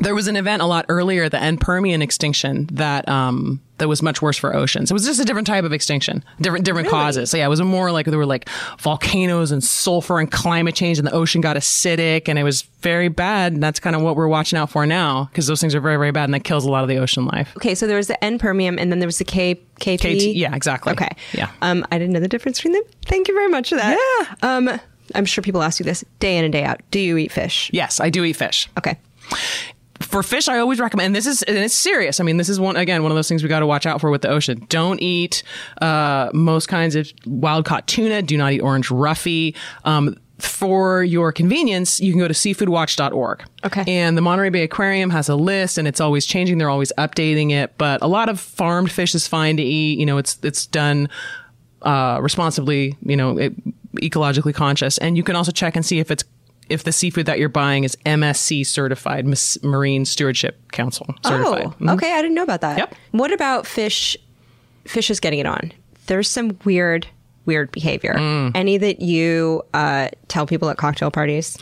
Speaker 2: There was an event a lot earlier, the end Permian extinction, that um, that was much worse for oceans. It was just a different type of extinction, different different causes. So yeah, it was more like there were like volcanoes and sulfur and climate change, and the ocean got acidic, and it was very bad. And that's kind of what we're watching out for now, because those things are very very bad, and that kills a lot of the ocean life.
Speaker 1: Okay, so there was the end Permian, and then there was the K KP.
Speaker 2: KT, yeah, exactly.
Speaker 1: Okay.
Speaker 2: Yeah.
Speaker 1: Um, I didn't know the difference between them. Thank you very much for that.
Speaker 2: Yeah.
Speaker 1: Um, I'm sure people ask you this day in and day out. Do you eat fish?
Speaker 2: Yes, I do eat fish.
Speaker 1: Okay.
Speaker 2: For fish, I always recommend. And this is and it's serious. I mean, this is one again one of those things we got to watch out for with the ocean. Don't eat uh, most kinds of wild caught tuna. Do not eat orange roughy. Um, for your convenience, you can go to seafoodwatch.org.
Speaker 1: Okay.
Speaker 2: And the Monterey Bay Aquarium has a list and it's always changing. They're always updating it. But a lot of farmed fish is fine to eat. You know, it's it's done uh, responsibly, you know, it, ecologically conscious. And you can also check and see if it's if the seafood that you're buying is MSC certified, Marine Stewardship Council certified.
Speaker 1: Oh, okay. I didn't know about that.
Speaker 2: Yep.
Speaker 1: What about fish? Fish is getting it on. There's some weird, weird behavior.
Speaker 2: Mm.
Speaker 1: Any that you uh, tell people at cocktail parties?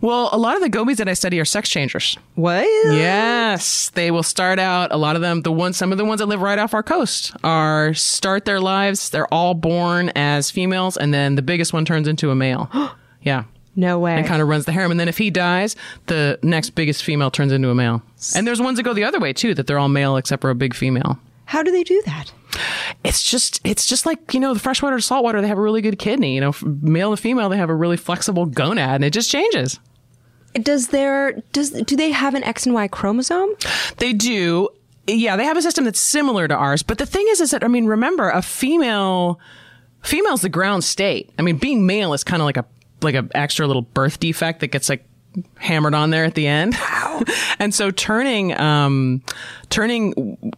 Speaker 2: Well, a lot of the gobies that I study are sex changers.
Speaker 1: What?
Speaker 2: Yes, they will start out. A lot of them, the ones, some of the ones that live right off our coast, are start their lives. They're all born as females, and then the biggest one turns into a male. <gasps> yeah.
Speaker 1: No way.
Speaker 2: and kind of runs the harem. And then if he dies, the next biggest female turns into a male. And there's ones that go the other way too, that they're all male except for a big female.
Speaker 1: How do they do that?
Speaker 2: It's just, it's just like you know, the freshwater to saltwater, they have a really good kidney. You know, male and female, they have a really flexible gonad, and it just changes.
Speaker 1: Does their does do they have an X and Y chromosome?
Speaker 2: They do. Yeah, they have a system that's similar to ours. But the thing is, is that, I mean, remember, a female, female's the ground state. I mean, being male is kind of like a, like a extra little birth defect that gets like hammered on there at the end. Wow. <laughs> and so turning, um, turning,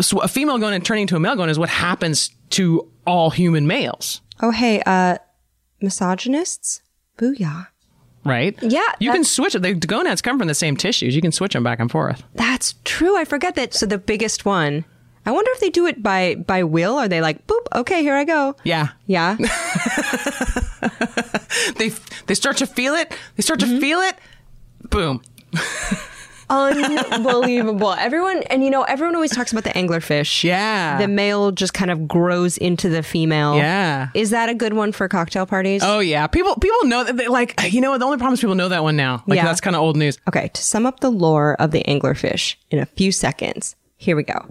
Speaker 2: so a female gonad and turning to a male gonad is what happens to all human males.
Speaker 1: Oh hey, uh, misogynists, booyah!
Speaker 2: Right?
Speaker 1: Yeah,
Speaker 2: You can switch it. The gonads come from the same tissues. You can switch them back and forth.
Speaker 1: That's true. I forget that. So the biggest one. I wonder if they do it by by will. Are they like boop? Okay, here I go.
Speaker 2: Yeah.
Speaker 1: Yeah. <laughs>
Speaker 2: They, they start to feel it. They start to mm-hmm. feel it. Boom. <laughs>
Speaker 1: Unbelievable. Everyone, and you know, everyone always talks about the anglerfish.
Speaker 2: Yeah.
Speaker 1: The male just kind of grows into the female.
Speaker 2: Yeah.
Speaker 1: Is that a good one for cocktail parties?
Speaker 2: Oh yeah, people people know that. They, like you know, the only problem is people know that one now. Like
Speaker 1: Yeah.
Speaker 2: that's kind of old news.
Speaker 1: Okay, to sum up the lore of the anglerfish in a few seconds, here we go.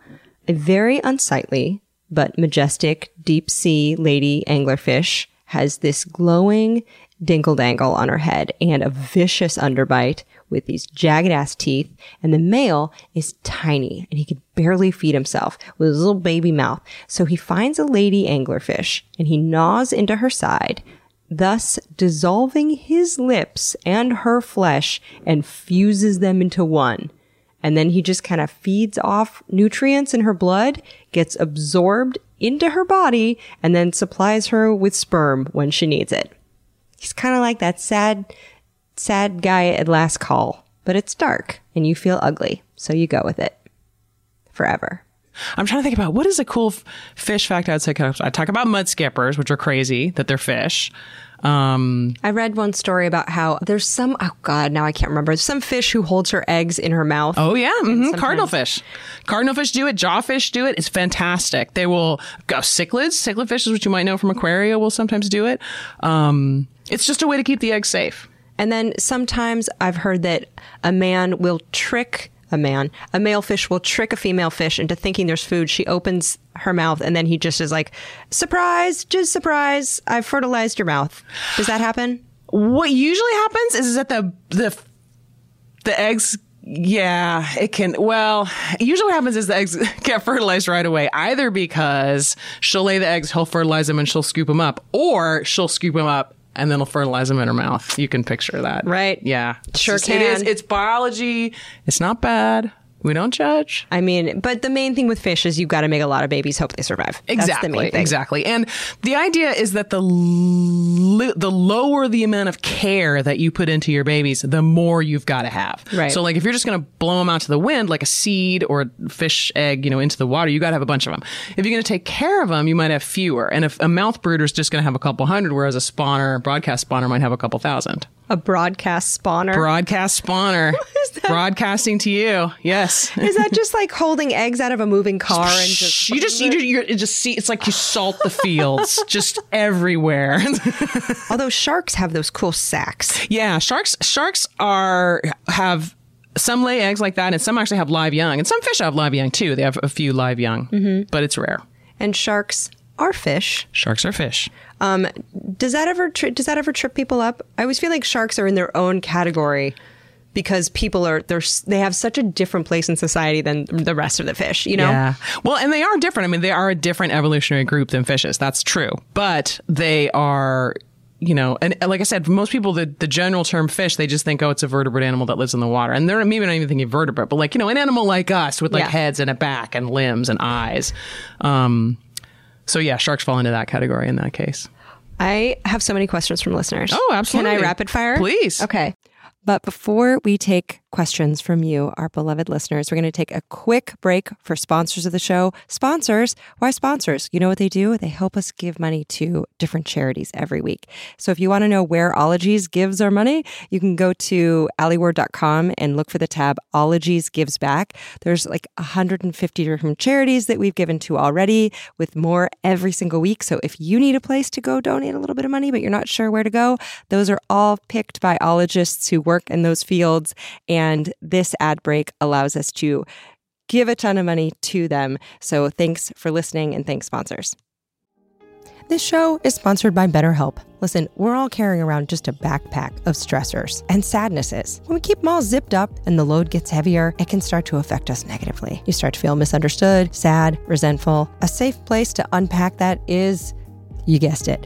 Speaker 1: A very unsightly but majestic deep sea lady anglerfish has this glowing dinkle dangle on her head and a vicious underbite with these jagged ass teeth. And the male is tiny and he could barely feed himself with his little baby mouth. So he finds a lady anglerfish and he gnaws into her side thus dissolving his lips and her flesh and fuses them into one. And then he just kind of feeds off nutrients in her blood, gets absorbed into her body, and then supplies her with sperm when she needs it. He's kind of like that sad, sad guy at last call, but it's dark and you feel ugly. So you go with it forever.
Speaker 2: I'm trying to think about what is a cool f- fish fact I'd say. I talk about mud skippers, which are crazy that they're fish. Um,
Speaker 1: I read one story about how there's some, oh God, now I can't remember, some fish who holds her eggs in her mouth.
Speaker 2: oh yeah, hmm cardinal fish. Cardinal fish do it. Jawfish do it. It's fantastic. They will go cichlids. Cichlid fish is what you might know from aquaria. Will sometimes do it. Um, it's just a way to keep the eggs safe.
Speaker 1: And then sometimes I've heard that a man will trick a man, a male fish will trick a female fish into thinking there's food. She opens her mouth and then he just is like, surprise, just surprise, I've fertilized your mouth. Does that happen?
Speaker 2: What usually happens is, that the the the eggs yeah it can well usually what happens is the eggs <laughs> get fertilized right away either because she'll lay the eggs he'll fertilize them and she'll scoop them up or she'll scoop them up and then he'll fertilize them in her mouth. You can picture that.
Speaker 1: Right.
Speaker 2: yeah. It's
Speaker 1: Sure
Speaker 2: just- it is
Speaker 1: can.
Speaker 2: it's biology. It's not bad we don't judge
Speaker 1: I mean, but the main thing with fish is you've got to make a lot of babies, hope they survive.
Speaker 2: Exactly.
Speaker 1: That's the main thing.
Speaker 2: Exactly. And the idea is that the li- the lower the amount of care that you put into your babies, the more you've got to have.
Speaker 1: Right.
Speaker 2: So like if you're just going to blow them out to the wind like a seed or a fish egg, you know, into the water, you got to have a bunch of them. If you're going to take care of them, you might have fewer. And if a mouth brooder is just going to have a couple hundred, whereas a spawner, broadcast spawner might have a couple thousand.
Speaker 1: A broadcast spawner.
Speaker 2: Broadcast spawner. <laughs> Broadcasting to you. Yes.
Speaker 1: Is that just like holding eggs out of a moving car and just
Speaker 2: you just you just, you just see it's like you salt the <laughs> fields just everywhere. <laughs>
Speaker 1: Although sharks have those cool sacks.
Speaker 2: yeah, sharks sharks are have some lay eggs like that, and some actually have live young, and some fish have live young too. They have a few live young, mm-hmm. but it's rare.
Speaker 1: And sharks are fish.
Speaker 2: Sharks are fish.
Speaker 1: Um, does that ever tri- does that ever trip people up? I always feel like sharks are in their own category because people are they're they have such a different place in society than the rest of the fish. You know,
Speaker 2: Yeah. Well, and they are different. I mean, they are a different evolutionary group than fishes. That's true. But they are, you know, and like I said, most people, the, the general term fish, they just think, oh, it's a vertebrate animal that lives in the water. And they're maybe not even thinking vertebrate, but like, you know, an animal like us with like
Speaker 1: Yeah.
Speaker 2: heads and a back and limbs and eyes. Um, so yeah, sharks fall into that category in that case.
Speaker 1: I have so many questions from listeners.
Speaker 2: Oh, absolutely.
Speaker 1: Can I rapid fire?
Speaker 2: Please.
Speaker 1: Okay. But before we take questions from you, our beloved listeners, we're going to take a quick break for sponsors of the show. Sponsors, why sponsors? You know what they do? They help us give money to different charities every week. So if you want to know where Ologies gives our money, you can go to alieward.com and look for the tab Ologies Gives Back. There's like 150 different charities that we've given to already with more every single week. So if you need a place to go donate a little bit of money, but you're not sure where to go, those are all picked by ologists who work in those fields. And this ad break allows us to give a ton of money to them. So thanks for listening and thanks, sponsors. This show is sponsored by BetterHelp. Listen, we're all carrying around just a backpack of stressors and sadnesses. When we keep them all zipped up and the load gets heavier, it can start to affect us negatively. You start to feel misunderstood, sad, resentful. A safe place to unpack that is, you guessed it,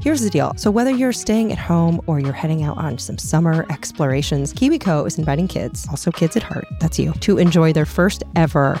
Speaker 1: Here's the deal. So, whether you're staying at home or you're heading out on some summer explorations, KiwiCo is inviting kids, also kids at heart, that's you, to enjoy their first ever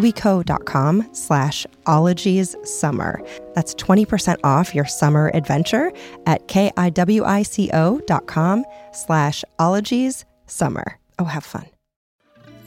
Speaker 1: kiwico.com slash ologies summer. That's 20% off your summer adventure at K-I-W-I-C-O dot com slash ologies summer. Oh, have fun.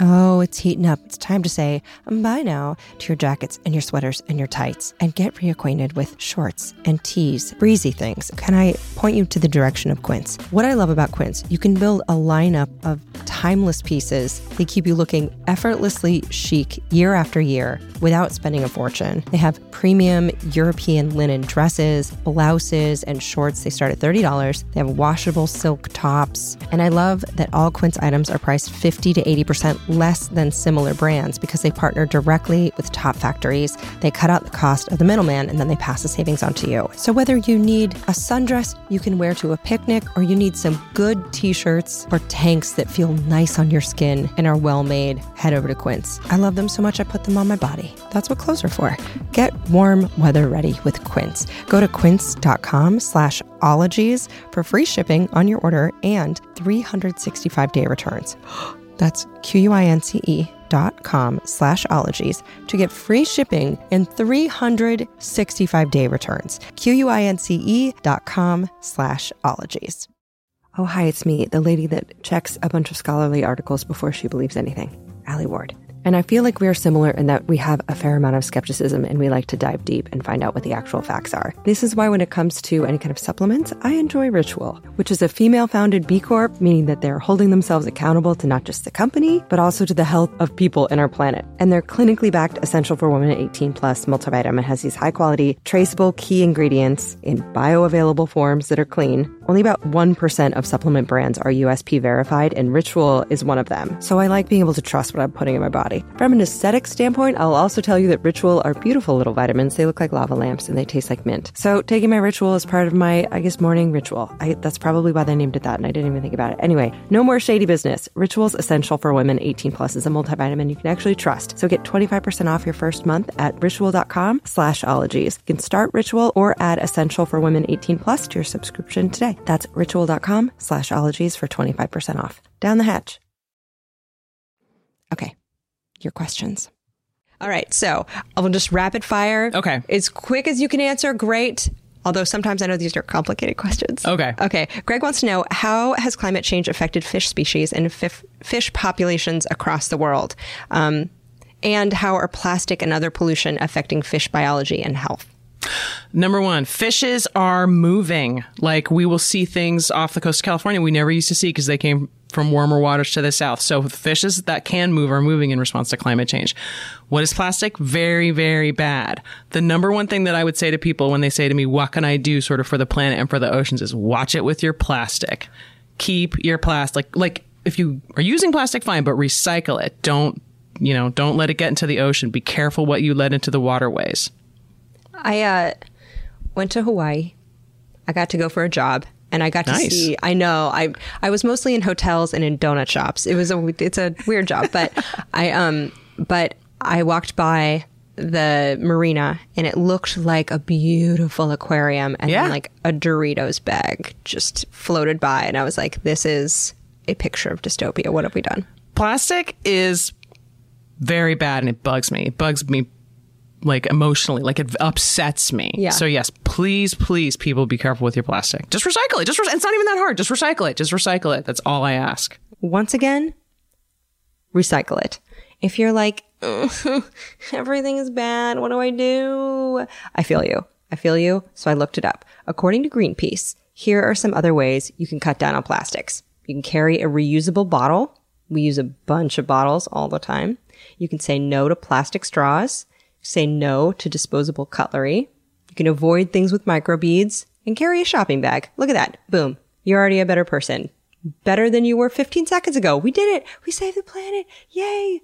Speaker 1: Oh, it's heating up. It's time to say bye now to your jackets and your sweaters and your tights and get reacquainted with shorts and tees, breezy things. Can I point you to the direction of Quince? What I love about Quince, you can build a lineup of timeless pieces. They keep you looking effortlessly chic year after year without spending a fortune. They have premium European linen dresses, blouses, and shorts. They start at $30. They have washable silk tops. And I love that all Quince items are priced 50 to 80% less than similar brands because they partner directly with top factories. They cut out the cost of the middleman and then they pass the savings on to you. So whether you need a sundress you can wear to a picnic or you need some good t-shirts or tanks that feel nice on your skin and are well made, head over to Quince. I love them so much I put them on my body. That's what clothes are for. Get warm weather ready with Quince. Go to quince.com slash ologies for free shipping on your order and 365 day returns. <gasps> That's Q-U-I-N-C-E dot com slash ologies to get free shipping and 365 day returns. Q-U-I-N-C-E dot com slash ologies. Oh, hi, it's me, the lady that checks a bunch of scholarly articles before she believes anything, Alie Ward. And I feel like we are similar in that we have a fair amount of skepticism and we like to dive deep and find out what the actual facts are. This is why, when it comes to any kind of supplements, I enjoy Ritual, which is a female founded B Corp, meaning that they're holding themselves accountable to not just the company, but also to the health of people in our planet. And their clinically backed Essential for Women 18 Plus multivitamin has these high quality, traceable key ingredients in bioavailable forms that are clean. Only about 1% of supplement brands are USP verified, and Ritual is one of them. So I like being able to trust what I'm putting in my body. From an aesthetic standpoint, I'll also tell you that Ritual are beautiful little vitamins. They look like lava lamps and they taste like mint. So taking my Ritual is part of my, I guess, morning ritual. I, that's probably why they named it that, and I didn't even think about it. Anyway, no more shady business. Ritual's Essential for Women 18 Plus is a multivitamin you can actually trust. So get 25% off your first month at ritual.com slash ologies. You can start Ritual or add Essential for Women 18 Plus to your subscription today. That's ritual.com slash ologies for 25% off. Down the hatch. Okay, your questions. All right, so I'll just rapid fire.
Speaker 2: Okay.
Speaker 1: As quick as you can answer, great. Although sometimes I know these are complicated questions.
Speaker 2: Okay.
Speaker 1: Okay. Greg wants to know how has climate change affected fish species and fif- fish populations across the world? Um, and how are plastic and other pollution affecting fish biology and health?
Speaker 2: Number one, fishes are moving. Like we will see things off the coast of California we never used to see because they came from warmer waters to the south. So fishes that can move are moving in response to climate change. What is plastic? Very, very bad. The number one thing that I would say to people when they say to me, what can I do sort of for the planet and for the oceans is watch it with your plastic. Keep your plastic. Like if you are using plastic, fine, but recycle it. Don't, you know, don't let it get into the ocean. Be careful what you let into the waterways.
Speaker 1: I uh, went to Hawaii. I got to go for a job, and I got to see. I know. I I was mostly in hotels and in donut shops. It was a it's a weird job, but <laughs> I um but I walked by the marina and it looked like a beautiful aquarium and
Speaker 2: Yeah.
Speaker 1: then like a Doritos bag just floated by and I was like this is a picture of dystopia what have we done
Speaker 2: plastic is very bad and it bugs me. It bugs me like emotionally, like it upsets me.
Speaker 1: Yeah.
Speaker 2: So yes, please, please, people, be careful with your plastic. Just recycle it. Just re- it's not even that hard. Just recycle it. Just recycle it. That's all I ask.
Speaker 1: once again, recycle it. If you're like, <laughs> everything is bad, what do I do? I feel you. I feel you. So I looked it up. According to Greenpeace, here are some other ways you can cut down on plastics. You can carry a reusable bottle. We use a bunch of bottles all the time. You can say no to plastic straws. Say no to disposable cutlery. You can avoid things with microbeads and carry a shopping bag. Look at that. Boom. You're already a better person. Better than you were 15 seconds ago. We did it. We saved the planet. Yay.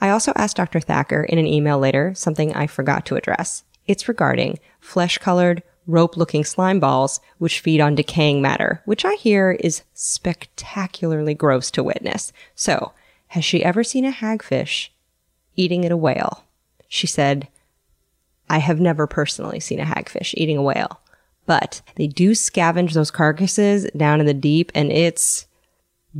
Speaker 1: I also asked Dr. Thacker in an email later something I forgot to address. It's regarding flesh colored, rope looking slime balls which feed on decaying matter, which I hear is spectacularly gross to witness. So, has she ever seen a hagfish eating at a whale? She said, I have never personally seen a hagfish eating a whale, but they do scavenge those carcasses down in the deep and it's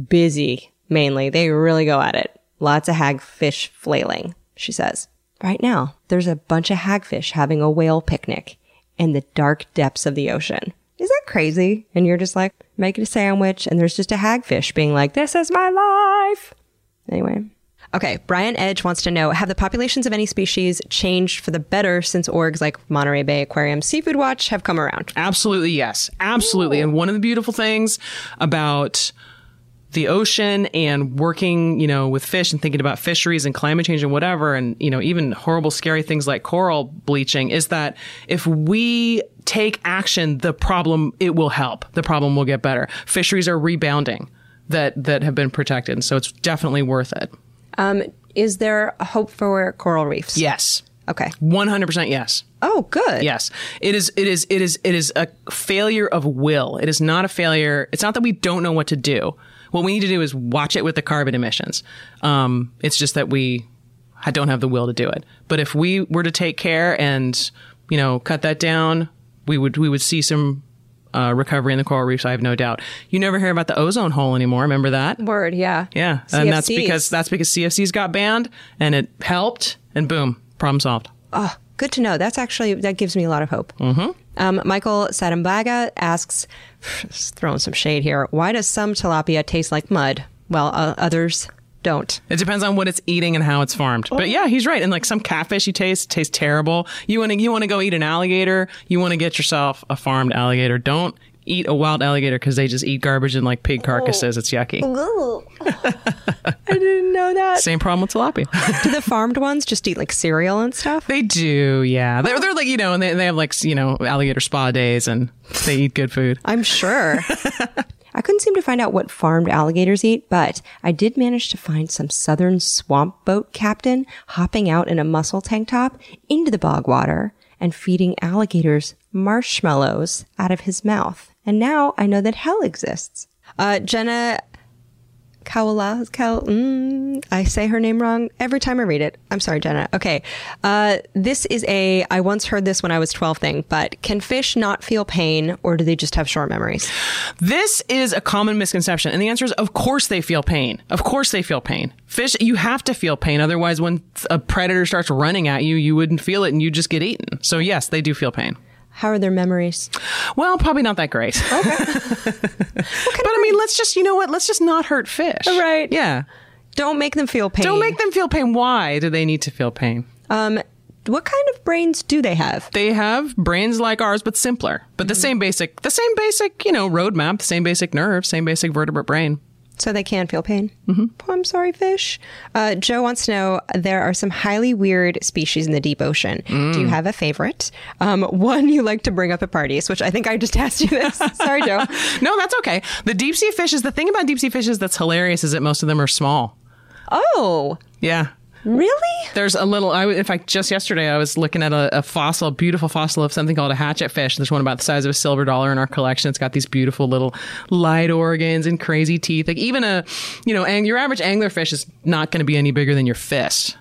Speaker 1: busy mainly. They really go at it. Lots of hagfish flailing, she says. Right now, there's a bunch of hagfish having a whale picnic in the dark depths of the ocean. Is that crazy? And you're just like, making a sandwich and there's just a hagfish being like, this is my life. Anyway. Okay, Brian Edge wants to know Have the populations of any species changed for the better since orgs like Monterey Bay Aquarium Seafood Watch have come around?
Speaker 2: Absolutely, yes. Absolutely. And one of the beautiful things about the ocean and working, you know, with fish and thinking about fisheries and climate change and whatever, and, you know, even horrible, scary things like coral bleaching is that if we take action, the problem, it will help. The problem will get better. Fisheries are rebounding that, that have been protected. So it's definitely worth it.
Speaker 1: Um, is there a hope for coral reefs?
Speaker 2: Yes.
Speaker 1: Okay.
Speaker 2: 100% yes.
Speaker 1: Oh, good.
Speaker 2: Yes. It is it is it is it is a failure of will. It is not a failure. It's not that we don't know what to do. What we need to do is watch it with the carbon emissions. Um, it's just that we don't have the will to do it. But if we were to take care and, you know, cut that down, we would we would see some uh, recovery in the coral reefs. I have no doubt. You never hear about the ozone hole anymore. Remember that?
Speaker 1: Word, yeah.
Speaker 2: Yeah, and that's because that's because CFCs got banned and it helped, and boom, problem solved.
Speaker 1: Oh, good to know. That's actually that gives me a lot of hope. Mm-hmm. Um, Michael Sadambaga asks, <sighs> throwing some shade here. Why does some tilapia taste like mud, while uh, others don't?
Speaker 2: It depends on what it's eating and how it's farmed. But oh. yeah, he's right. And like some catfish you taste taste terrible. You want to you want to go eat an alligator. You want to get yourself a farmed alligator. Don't eat a wild alligator because they just eat garbage and like pig carcasses. It's yucky. Oh. <laughs> <laughs>
Speaker 1: I didn't know that.
Speaker 2: Same problem with tilapia. <laughs>
Speaker 1: Do the farmed ones just eat like cereal and stuff?
Speaker 2: they do, yeah. They're, oh. they're like you know, and they they have like you know alligator spa days and they eat good food.
Speaker 1: I'm sure. I couldn't seem to find out what farmed alligators eat, but I did manage to find some southern swamp boat captain hopping out in a muscle tank top into the bog water and feeding alligators marshmallows out of his mouth. And now I know that hell exists. Uh, Jenna Kawala, Kaw, mm, I say her name wrong every time I read it. I'm sorry, Jenna. Okay. Uh, this is a, I once heard this when I was 12 thing, but can fish not feel pain or do they just have short memories?
Speaker 2: This is a common misconception. And the answer is, of course they feel pain. Of course they feel pain. Fish, you have to feel pain. Otherwise, when a predator starts running at you, you wouldn't feel it and you just get eaten. So yes, they do feel pain.
Speaker 1: How are their memories?
Speaker 2: Well, probably not that great. Okay. <laughs> but I mean, let's just, you know what? Let's just not hurt fish.
Speaker 1: Right.
Speaker 2: Yeah.
Speaker 1: Don't make them feel pain.
Speaker 2: Don't make them feel pain. Why do they need to feel pain?
Speaker 1: Um, what kind of brains do they have?
Speaker 2: They have brains like ours, but simpler. But the same basic, the same basic, you know, roadmap, the same basic nerve, same basic vertebrate brain.
Speaker 1: So they can feel pain. Mm-hmm. Oh, I'm sorry, fish. Uh, Joe wants to know there are some highly weird species in the deep ocean. Do you have a favorite? Um, one you like to bring up at parties, which I think I just <laughs> asked you this. <laughs> sorry, Joe.
Speaker 2: No, that's okay. The deep sea fishes, the thing about deep sea fishes that's hilarious is that most of them are small.
Speaker 1: Oh,
Speaker 2: Yeah.
Speaker 1: Really?
Speaker 2: There's a little, I, in fact, just yesterday I was looking at a, a fossil, beautiful fossil of something called a hatchet fish. There's one about the size of a silver dollar in our collection. It's got these beautiful little light organs and crazy teeth. Like even a, you know, ang- your average angler fish is not going to be any bigger than your fist.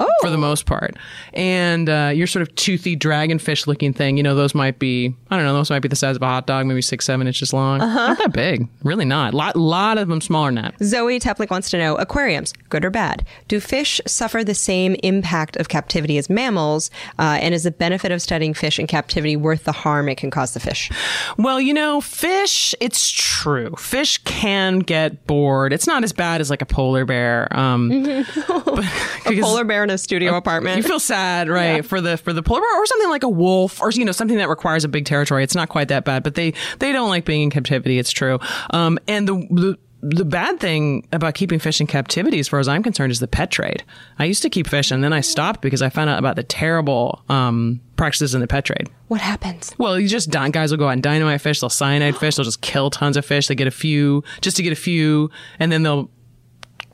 Speaker 1: Oh,
Speaker 2: for the most part. And uh, your sort of toothy dragonfish looking thing, you know, those might be, I don't know, those might be the size of a hot dog, maybe six, seven inches long.
Speaker 1: Uh-huh.
Speaker 2: Not that big. Really not. Lot, lot of them smaller than that.
Speaker 1: Zoe Teplick wants to know aquariums, good or bad? Do fish suffer the same impact of captivity as mammals? Uh, and is the benefit of studying fish in captivity worth the harm it can cause the fish?
Speaker 2: Well, you know, fish, it's true. Fish can get bored. It's not as bad as like a polar bear. Um, <laughs> but, because <laughs>
Speaker 1: Polar bear in a studio apartment.
Speaker 2: You feel sad, right? For the for the polar bear or something like a wolf or you know something that requires a big territory. It's not quite that bad, but they they don't like being in captivity. It's true. Um, and the, the the bad thing about keeping fish in captivity, as far as I'm concerned, is the pet trade. I used to keep fish and then I stopped because I found out about the terrible um, practices in the pet trade.
Speaker 1: what happens?
Speaker 2: Well, you just dy- guys will go out and dynamite fish. They'll cyanide fish. They'll just kill tons of fish. They get a few just to get a few, and then they'll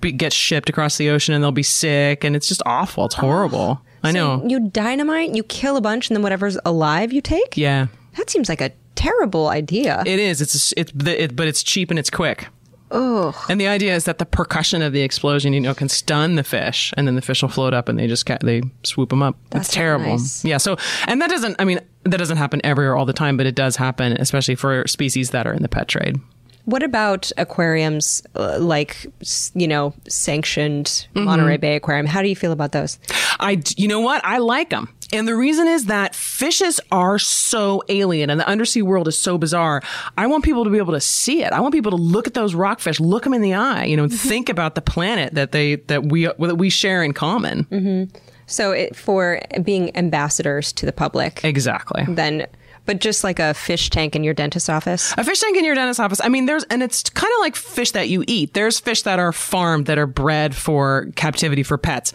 Speaker 2: be, get shipped across the ocean, and they'll be sick, and it's just awful. It's horrible. Oh, I know.
Speaker 1: You dynamite, you kill a bunch, and then whatever's alive you take?
Speaker 2: yeah,
Speaker 1: That seems like a terrible idea.
Speaker 2: it is. It's it's it, but it's cheap and it's quick.
Speaker 1: Ugh.
Speaker 2: And the idea is that the percussion of the explosion, you know, can stun the fish, and then the fish will float up, and they just ca- they swoop them up.
Speaker 1: That's
Speaker 2: it's terrible.
Speaker 1: nice.
Speaker 2: Yeah. So, and that doesn't. I mean, that doesn't happen everywhere all the time, but it does happen, especially for species that are in the pet trade.
Speaker 1: What about aquariums uh, like, you know, sanctioned
Speaker 2: Mm-hmm.
Speaker 1: Monterey Bay Aquarium? How do you feel about those?
Speaker 2: I, you know what? I like them. And the reason is that fishes are so alien and the undersea world is so bizarre. I want people to be able to see it. I want people to look at those rockfish, look them in the eye, you know, think about the planet that they, that we, that we share in common.
Speaker 1: So, it, for being ambassadors to the public,
Speaker 2: Exactly.
Speaker 1: then But just like a fish tank in your dentist's office.
Speaker 2: A fish tank in your dentist's office. I mean, there's, and it's kind of like fish that you eat. There's fish that are farmed that are bred for captivity for pets.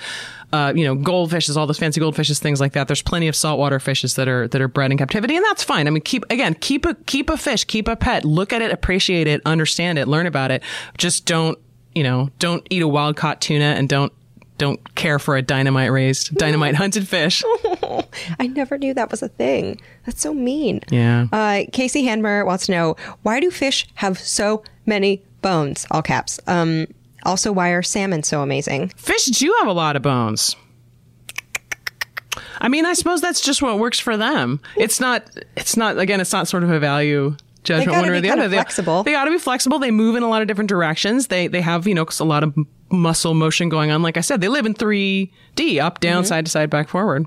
Speaker 2: Uh, you know, goldfishes, all those fancy goldfishes, things like that. There's plenty of saltwater fishes that are that are bred in captivity, and that's fine. I mean, keep again, keep a keep a fish, keep a pet, look at it, appreciate it, understand it, learn about it. Just don't, you know, don't eat a wild caught tuna, and don't don't care for a dynamite raised, dynamite hunted fish. <laughs>
Speaker 1: I never knew that was a thing. That's so mean.
Speaker 2: Yeah.
Speaker 1: Uh, Casey Hanmer wants to know why do fish have so many bones? All caps. Um, also, why are salmon so amazing?
Speaker 2: Fish do have a lot of bones. I mean, I suppose that's just what works for them. It's not. It's not. Again, it's not sort of a value judgment one or the other.
Speaker 1: flexible.
Speaker 2: They, they got to be flexible. They move in a lot of different directions. They they have you know a lot of muscle motion going on. Like I said, they live in 3D, up, down, side to side, back, forward.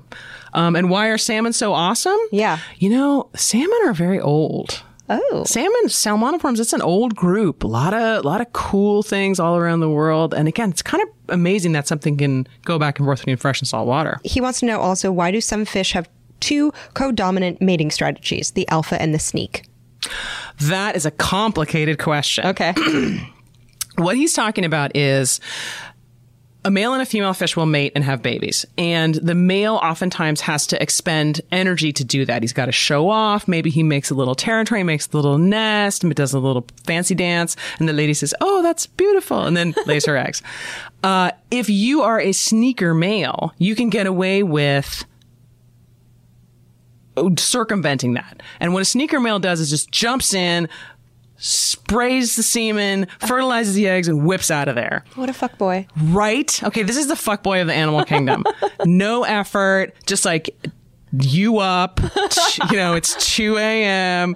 Speaker 2: Um, and why are salmon so awesome?
Speaker 1: Yeah.
Speaker 2: You know, salmon are very old.
Speaker 1: Oh,
Speaker 2: Salmon, salmoniforms, it's an old group. A lot of, a lot of cool things all around the world. And again, it's kind of amazing that something can go back and forth between fresh and salt water.
Speaker 1: he wants to know also why do some fish have two co-dominant mating strategies, the alpha and the sneak?
Speaker 2: That is a complicated question.
Speaker 1: Okay. <clears throat>
Speaker 2: What he's talking about is a male and a female fish will mate and have babies. And the male oftentimes has to expend energy to do that. He's got to show off. Maybe he makes a little territory, makes a little nest, does a little fancy dance. And the lady says, Oh, that's beautiful. And then lays her eggs. Uh, if you are a sneaker male, you can get away with circumventing that. And what a sneaker male does is just jumps in, sprays the semen, fertilizes the eggs, and whips out of there.
Speaker 1: what a fuck boy.
Speaker 2: Right? Okay, this is the fuck boy of the animal kingdom. <laughs> no effort, just like you up, you know, it's 2 a.m.,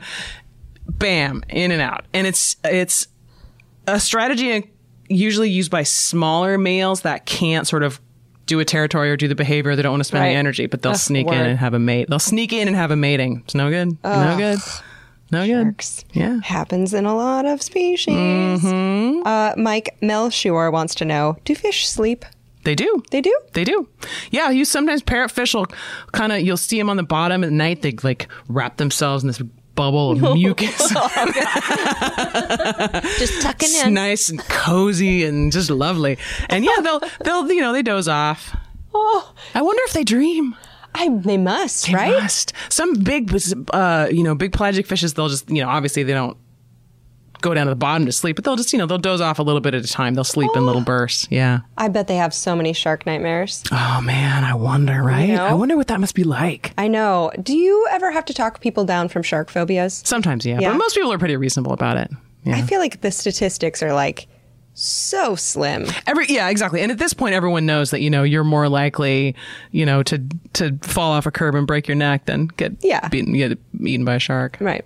Speaker 2: bam, in and out. And it's, it's a strategy usually used by smaller males that can't sort of do a territory or do the behavior. They don't want to spend
Speaker 1: Right.
Speaker 2: the energy, but they'll
Speaker 1: Ugh,
Speaker 2: sneak in and have a mate. They'll sneak in and have a mating. It's no good. No good. No good. Yeah.
Speaker 1: Happens in a lot of species. Uh, Mike Melchior wants to know do fish sleep?
Speaker 2: They do.
Speaker 1: They do?
Speaker 2: They do. Yeah, you sometimes parrotfish will kind of you'll see them on the bottom at night. They like wrap themselves in this bubble of <laughs> mucus. <laughs> <laughs>
Speaker 1: Just tucking
Speaker 2: it's
Speaker 1: in.
Speaker 2: nice and cozy and just lovely. And yeah, they'll they'll you know they doze off.
Speaker 1: Oh,
Speaker 2: I wonder if they dream.
Speaker 1: I, they must,
Speaker 2: They
Speaker 1: right?
Speaker 2: must. Some big, uh, you know, big pelagic fishes. They'll just, you know, obviously they don't go down to the bottom to sleep, but they'll just, you know, they'll doze off a little bit at a time. They'll sleep in little oh. bursts. Yeah.
Speaker 1: I bet they have so many shark nightmares.
Speaker 2: Oh man, I wonder, right?
Speaker 1: know?
Speaker 2: I wonder what that must be like.
Speaker 1: I know. Do you ever have to talk people down from shark phobias?
Speaker 2: Sometimes, yeah,
Speaker 1: Yeah.
Speaker 2: but most people are pretty reasonable about it. Yeah.
Speaker 1: I feel like the statistics are like so slim.
Speaker 2: Every yeah, exactly. And at this point, everyone knows that you know you're more likely, you know, to to fall off a curb and break your neck than get
Speaker 1: Yeah.
Speaker 2: beaten, get eaten by a shark.
Speaker 1: Right.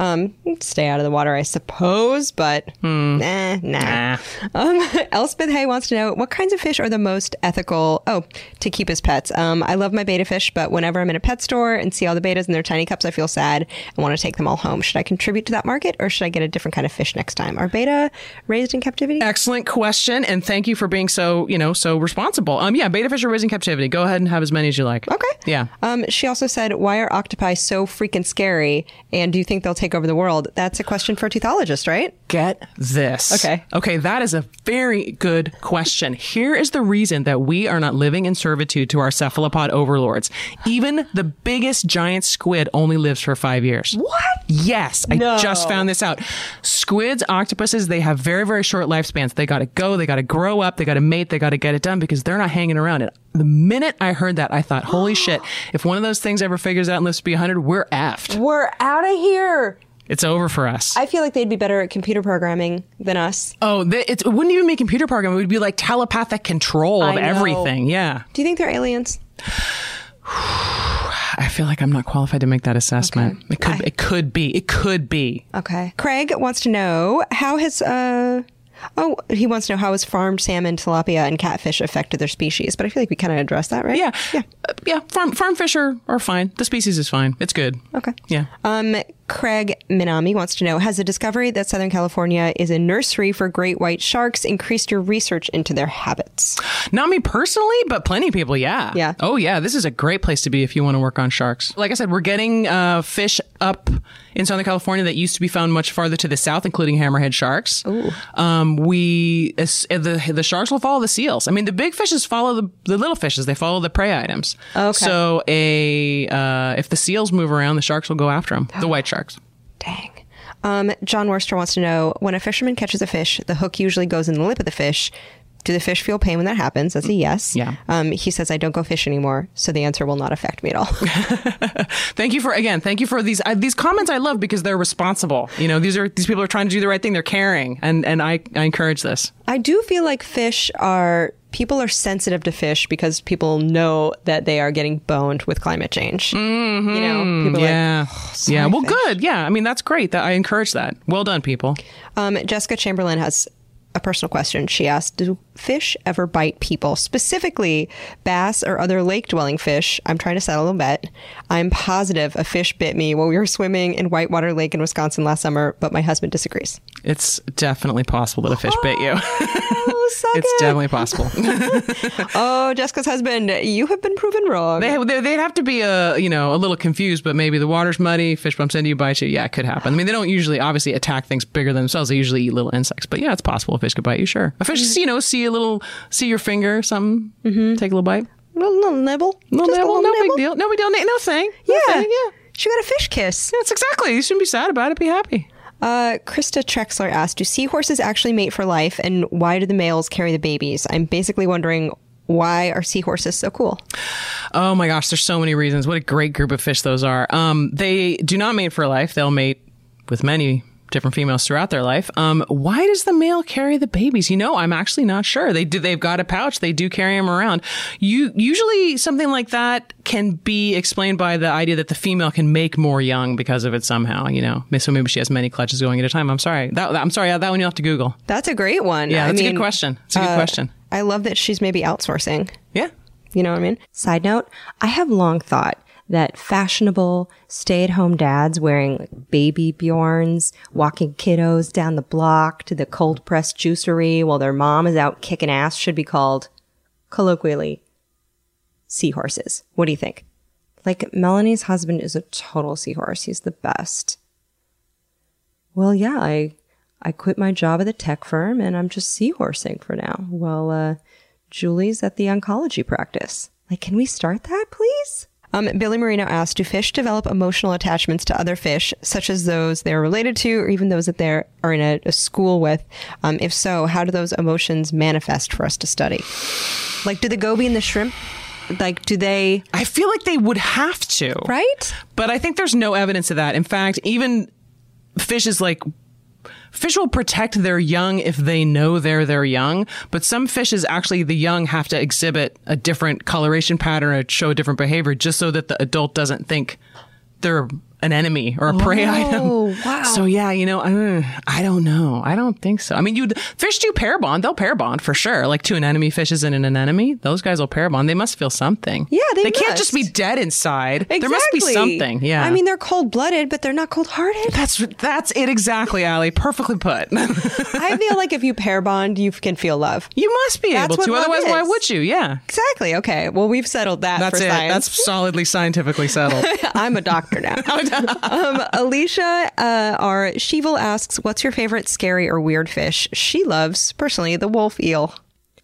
Speaker 1: Um, stay out of the water, I suppose, but nah, nah.
Speaker 2: Nah.
Speaker 1: Um, <laughs> Elspeth Hay wants to know what kinds of fish are the most ethical. Oh, to keep as pets. Um, I love my betta fish, but whenever I'm in a pet store and see all the bettas in their tiny cups, I feel sad and want to take them all home. Should I contribute to that market, or should I get a different kind of fish next time? Are betta raised in captivity?
Speaker 2: Excellent question, and thank you for being so you know so responsible. Um, yeah, betta fish are raised in captivity. Go ahead and have as many as you like.
Speaker 1: Okay.
Speaker 2: Yeah.
Speaker 1: Um, she also said, "Why are octopi so freaking scary? And do you think they'll take over the world?" That's a question for a teuthologist, right?
Speaker 2: Get this.
Speaker 1: Okay.
Speaker 2: Okay, that is a very good question. Here is the reason that we are not living in servitude to our cephalopod overlords. Even the biggest giant squid only lives for five years.
Speaker 1: What?
Speaker 2: Yes, I just found this out. Squids, octopuses, they have very, very short lifespans. They got to go, they got to grow up, they got to mate, they got to get it done because they're not hanging around. And the minute I heard that, I thought, holy <gasps> shit, if one of those things ever figures out and lives to be 100, we're effed.
Speaker 1: We're out of here.
Speaker 2: It's over for us.
Speaker 1: I feel like they'd be better at computer programming than us.
Speaker 2: Oh, th- it's, it wouldn't even be computer programming. It would be like telepathic control of everything. Yeah.
Speaker 1: Do you think they're aliens? <sighs>
Speaker 2: I feel like I'm not qualified to make that assessment.
Speaker 1: Okay.
Speaker 2: It could.
Speaker 1: I-
Speaker 2: it could be. It could be.
Speaker 1: Okay. Craig wants to know how has uh oh he wants to know how has farmed salmon, tilapia, and catfish affected their species. But I feel like we kind of addressed that, right?
Speaker 2: Yeah.
Speaker 1: Yeah.
Speaker 2: Uh, yeah. Farm farm fish are, are fine. The species is fine. It's good.
Speaker 1: Okay.
Speaker 2: Yeah.
Speaker 1: Um, Craig Minami wants to know Has the discovery that Southern California is a nursery for great white sharks increased your research into their habits?
Speaker 2: Not me personally, but plenty of people, yeah.
Speaker 1: Yeah.
Speaker 2: Oh, yeah. This is a great place to be if you want to work on sharks. Like I said, we're getting uh, fish up in Southern California that used to be found much farther to the south, including hammerhead sharks.
Speaker 1: Ooh.
Speaker 2: Um, we uh, the the sharks will follow the seals. I mean, the big fishes follow the, the little fishes. They follow the prey items.
Speaker 1: Okay.
Speaker 2: So a uh, if the seals move around, the sharks will go after them. The white sharks.
Speaker 1: Dang. Um, John Worcester wants to know when a fisherman catches a fish, the hook usually goes in the lip of the fish. Do the fish feel pain when that happens? That's a yes.
Speaker 2: Yeah.
Speaker 1: Um, he says, I don't go fish anymore, so the answer will not affect me at all. <laughs>
Speaker 2: Thank you for again. Thank you for these uh, these comments. I love because they're responsible. You know, these are these people are trying to do the right thing. They're caring, and and I I encourage this.
Speaker 1: I do feel like fish are, people are sensitive to fish because people know that they are getting boned with climate change. Mm-hmm. You know, people
Speaker 2: Yeah,
Speaker 1: like,
Speaker 2: yeah. Well,
Speaker 1: fish."
Speaker 2: good. Yeah, I mean that's great. That I encourage that. Well done, people.
Speaker 1: Um, Jessica Chamberlain has a personal question. She asked, "Do fish ever bite people, specifically bass or other lake-dwelling fish?" I'm trying to settle a bet. I'm positive a fish bit me while we were swimming in Whitewater Lake in Wisconsin last summer, but my husband disagrees.
Speaker 2: It's definitely possible that a fish bit you.
Speaker 1: Oh, <laughs>
Speaker 2: it's
Speaker 1: it.
Speaker 2: definitely possible. <laughs>
Speaker 1: Oh, Jessica's husband, you have been proven wrong.
Speaker 2: they, they'd have to be a you know a little confused, but maybe the water's muddy, fish bumps into you, bites you. Yeah, it could happen. I mean, they don't usually obviously attack things bigger than themselves. They usually eat little insects. But yeah, it's possible a fish could bite you. Sure, a fish, mm. you know, see a little, see your finger, or something, take a little bite,
Speaker 1: little, little nibble.
Speaker 2: little
Speaker 1: Just
Speaker 2: nibble,
Speaker 1: little
Speaker 2: no
Speaker 1: nibble.
Speaker 2: big deal, no big deal, no no thing, No
Speaker 1: Yeah.
Speaker 2: thing, yeah.
Speaker 1: She got a fish kiss.
Speaker 2: That's exactly. You shouldn't be sad about it. Be happy.
Speaker 1: Uh, Krista Trexler asked, "Do seahorses actually mate for life, and why do the males carry the babies?" I'm basically wondering why are seahorses so cool?
Speaker 2: Oh my gosh, there's so many reasons. What a great group of fish those are. Um, they do not mate for life. They'll mate with many different females throughout their life. Um, why does the male carry the babies? You know, I'm actually not sure. They do. They've got a pouch. They do carry them around. You usually something like that can be explained by the idea that the female can make more young because of it somehow. You know, so maybe she has many clutches going at a time. I'm sorry. That, I'm sorry. That one you will have to Google.
Speaker 1: That's a great one.
Speaker 2: Yeah,
Speaker 1: I
Speaker 2: that's a good question. It's a good
Speaker 1: uh,
Speaker 2: question.
Speaker 1: I love that she's maybe outsourcing.
Speaker 2: Yeah.
Speaker 1: You know what I mean? Side note, I have long thought that fashionable stay at home dads wearing baby Bjorns, walking kiddos down the block to the cold pressed juicery while their mom is out kicking ass should be called, colloquially, seahorses. What do you think? Like, Melanie's husband is a total seahorse. He's the best. Well, yeah, I I quit my job at the tech firm and I'm just seahorsing for now. Well, uh, Julie's at the oncology practice. Like, can we start that, please? Um, Billy Marino asked, do fish develop emotional attachments to other fish, such as those they're related to, or even those that they are in a, a school with? Um, if so, how do those emotions manifest for us to study? Like, do the goby and the shrimp, like, do they,
Speaker 2: I feel like they would have to.
Speaker 1: right?
Speaker 2: But I think there's no evidence of that. In fact, even fish is like fish will protect their young if they know they're their young. But some fishes actually the young have to exhibit a different coloration pattern or show a different behavior just so that the adult doesn't think they're an enemy or a prey item.
Speaker 1: Oh wow.
Speaker 2: So yeah, you know, uh, I don't know. I don't think so. I mean, you fish do pair bond. They'll pair bond for sure. Like two anemone fishes and an anemone. Those guys will pair bond. They must feel something.
Speaker 1: Yeah, they They
Speaker 2: can't just be dead inside. Exactly. There must be something. Yeah.
Speaker 1: I mean, they're cold blooded, but they're not cold hearted.
Speaker 2: That's that's it exactly, Alie. Perfectly put. <laughs>
Speaker 1: I feel like if you pair bond, you can feel love.
Speaker 2: you must be
Speaker 1: That's
Speaker 2: able to. Otherwise, why would you? Yeah.
Speaker 1: Exactly. Okay. Well, we've settled that
Speaker 2: That's
Speaker 1: for
Speaker 2: it.
Speaker 1: science.
Speaker 2: That's solidly scientifically settled. <laughs>
Speaker 1: I'm a doctor now. <laughs> <laughs> um, Alicia, uh, our Sheevil asks, "What's your favorite scary or weird fish?" She loves personally the wolf eel.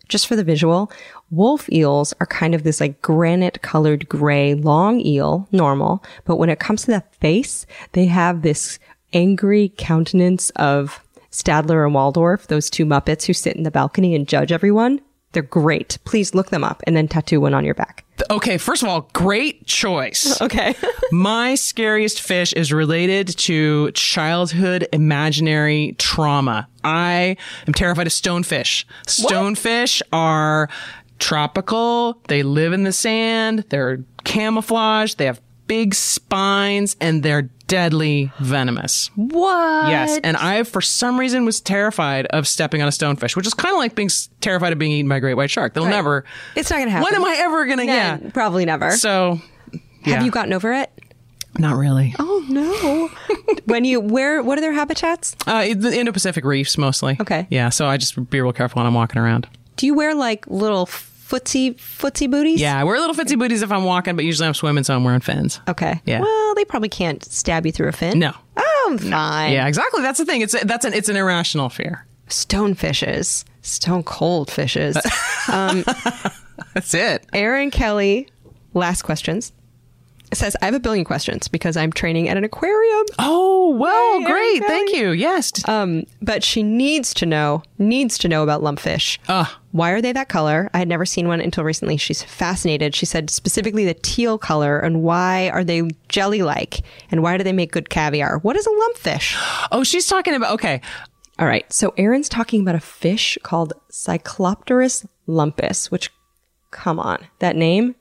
Speaker 1: Just for the visual, wolf eels are kind of this like granite colored gray long eel, normal. But when it comes to the face, they have this angry countenance of Statler and Waldorf, those two Muppets who sit in the balcony and judge everyone. They're great. Please look them up and then tattoo one on your back.
Speaker 2: okay, first of all, great choice. <laughs>
Speaker 1: Okay. <laughs>
Speaker 2: My scariest fish is related to childhood imaginary trauma. I am terrified of stonefish. Stonefish are tropical. They live in the sand. They're camouflaged. They have big spines and they're deadly venomous.
Speaker 1: what?
Speaker 2: Yes, and I, for some reason, was terrified of stepping on a stonefish, which is kind of like being terrified of being eaten by a great white shark. They'll never.
Speaker 1: It's not gonna happen.
Speaker 2: When am I ever gonna?
Speaker 1: Nah,
Speaker 2: Yeah.
Speaker 1: Probably never.
Speaker 2: So, yeah.
Speaker 1: Have you gotten over it?
Speaker 2: Not really.
Speaker 1: Oh no. <laughs> when you where what are their habitats?
Speaker 2: Uh, the Indo-Pacific reefs mostly.
Speaker 1: Okay.
Speaker 2: Yeah, so I just be real careful when I'm walking around.
Speaker 1: Do you wear like little footsie footsie booties?
Speaker 2: Yeah, I wear little fitsy booties if I'm walking, but usually I'm swimming, so I'm wearing fins.
Speaker 1: Okay.
Speaker 2: Yeah.
Speaker 1: Well, they probably can't stab you through a fin.
Speaker 2: No.
Speaker 1: Oh, fine.
Speaker 2: Yeah, exactly. That's the thing. It's that's an it's an irrational fear.
Speaker 1: Stonefishes. Stone cold fishes. <laughs>
Speaker 2: Um, that's it.
Speaker 1: Aaron Kelly, last questions. Says, I have a billion questions because I'm training at an aquarium.
Speaker 2: Oh well,
Speaker 1: Yay,
Speaker 2: great. Thank you. Yes.
Speaker 1: Um, but she needs to know, needs to know about lumpfish.
Speaker 2: Ugh.
Speaker 1: Why are they that color? I had never seen one until recently. She's fascinated. She said specifically the teal color and why are they jelly like? And why do they make good caviar? What is a lumpfish?
Speaker 2: oh, she's talking about okay.
Speaker 1: All right. So Aaron's talking about a fish called Cyclopterus lumpus, which, come on, that name,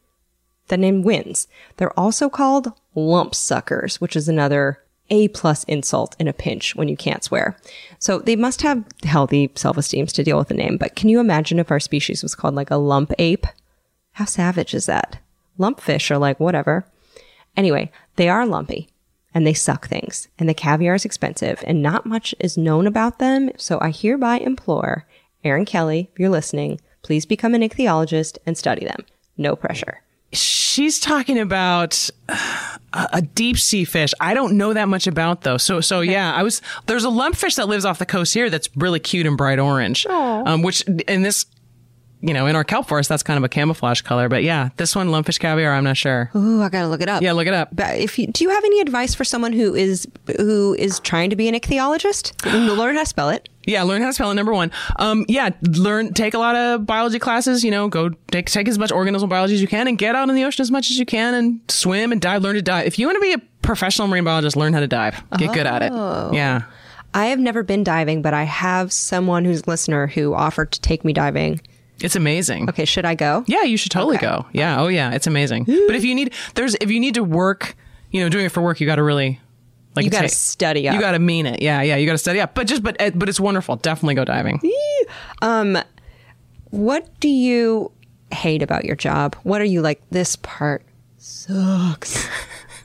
Speaker 1: that name wins. They're also called lump suckers, which is another A plus insult in a pinch when you can't swear. So they must have healthy self-esteems to deal with the name. But can you imagine if our species was called like a lump ape? How savage is that? Lumpfish are like whatever. Anyway, they are lumpy and they suck things and the caviar is expensive and not much is known about them. So I hereby implore Aaron Kelly, if you're listening, please become an ichthyologist and study them. No pressure.
Speaker 2: She's talking about uh, a, deep sea fish. I don't know that much about though. So, so yeah, I was there's a lumpfish that lives off the coast here that's really cute and bright orange. Um, which in this, you know, in our kelp forest, that's kind of a camouflage color. But yeah, this one lumpfish caviar, I'm not sure.
Speaker 1: Ooh, I gotta look it up.
Speaker 2: Yeah, look it up.
Speaker 1: But if you do you have any advice for someone who is who is trying to be an ichthyologist? Learn how to spell it.
Speaker 2: Yeah, learn how to spell it. Number one. Um, yeah, learn, take a lot of biology classes. You know, go take take as much organismal biology as you can, and get out in the ocean as much as you can, and swim and dive. Learn to dive. If you want to be a professional marine biologist, learn how to dive. Get good at it. Yeah.
Speaker 1: I have never been diving, but I have someone who's a listener who offered to take me diving.
Speaker 2: It's amazing.
Speaker 1: Okay, should I go?
Speaker 2: Yeah, you should totally
Speaker 1: Okay.
Speaker 2: go. Yeah. Oh yeah, it's amazing. but if you need, there's, if you need to work, you know, doing it for work, you got to really, like,
Speaker 1: You gotta study up.
Speaker 2: You got to mean it. Yeah, yeah. You got to study up. But just, but, but it's wonderful. Definitely go diving.
Speaker 1: Um, What do you hate about your job? What are you like? This part sucks.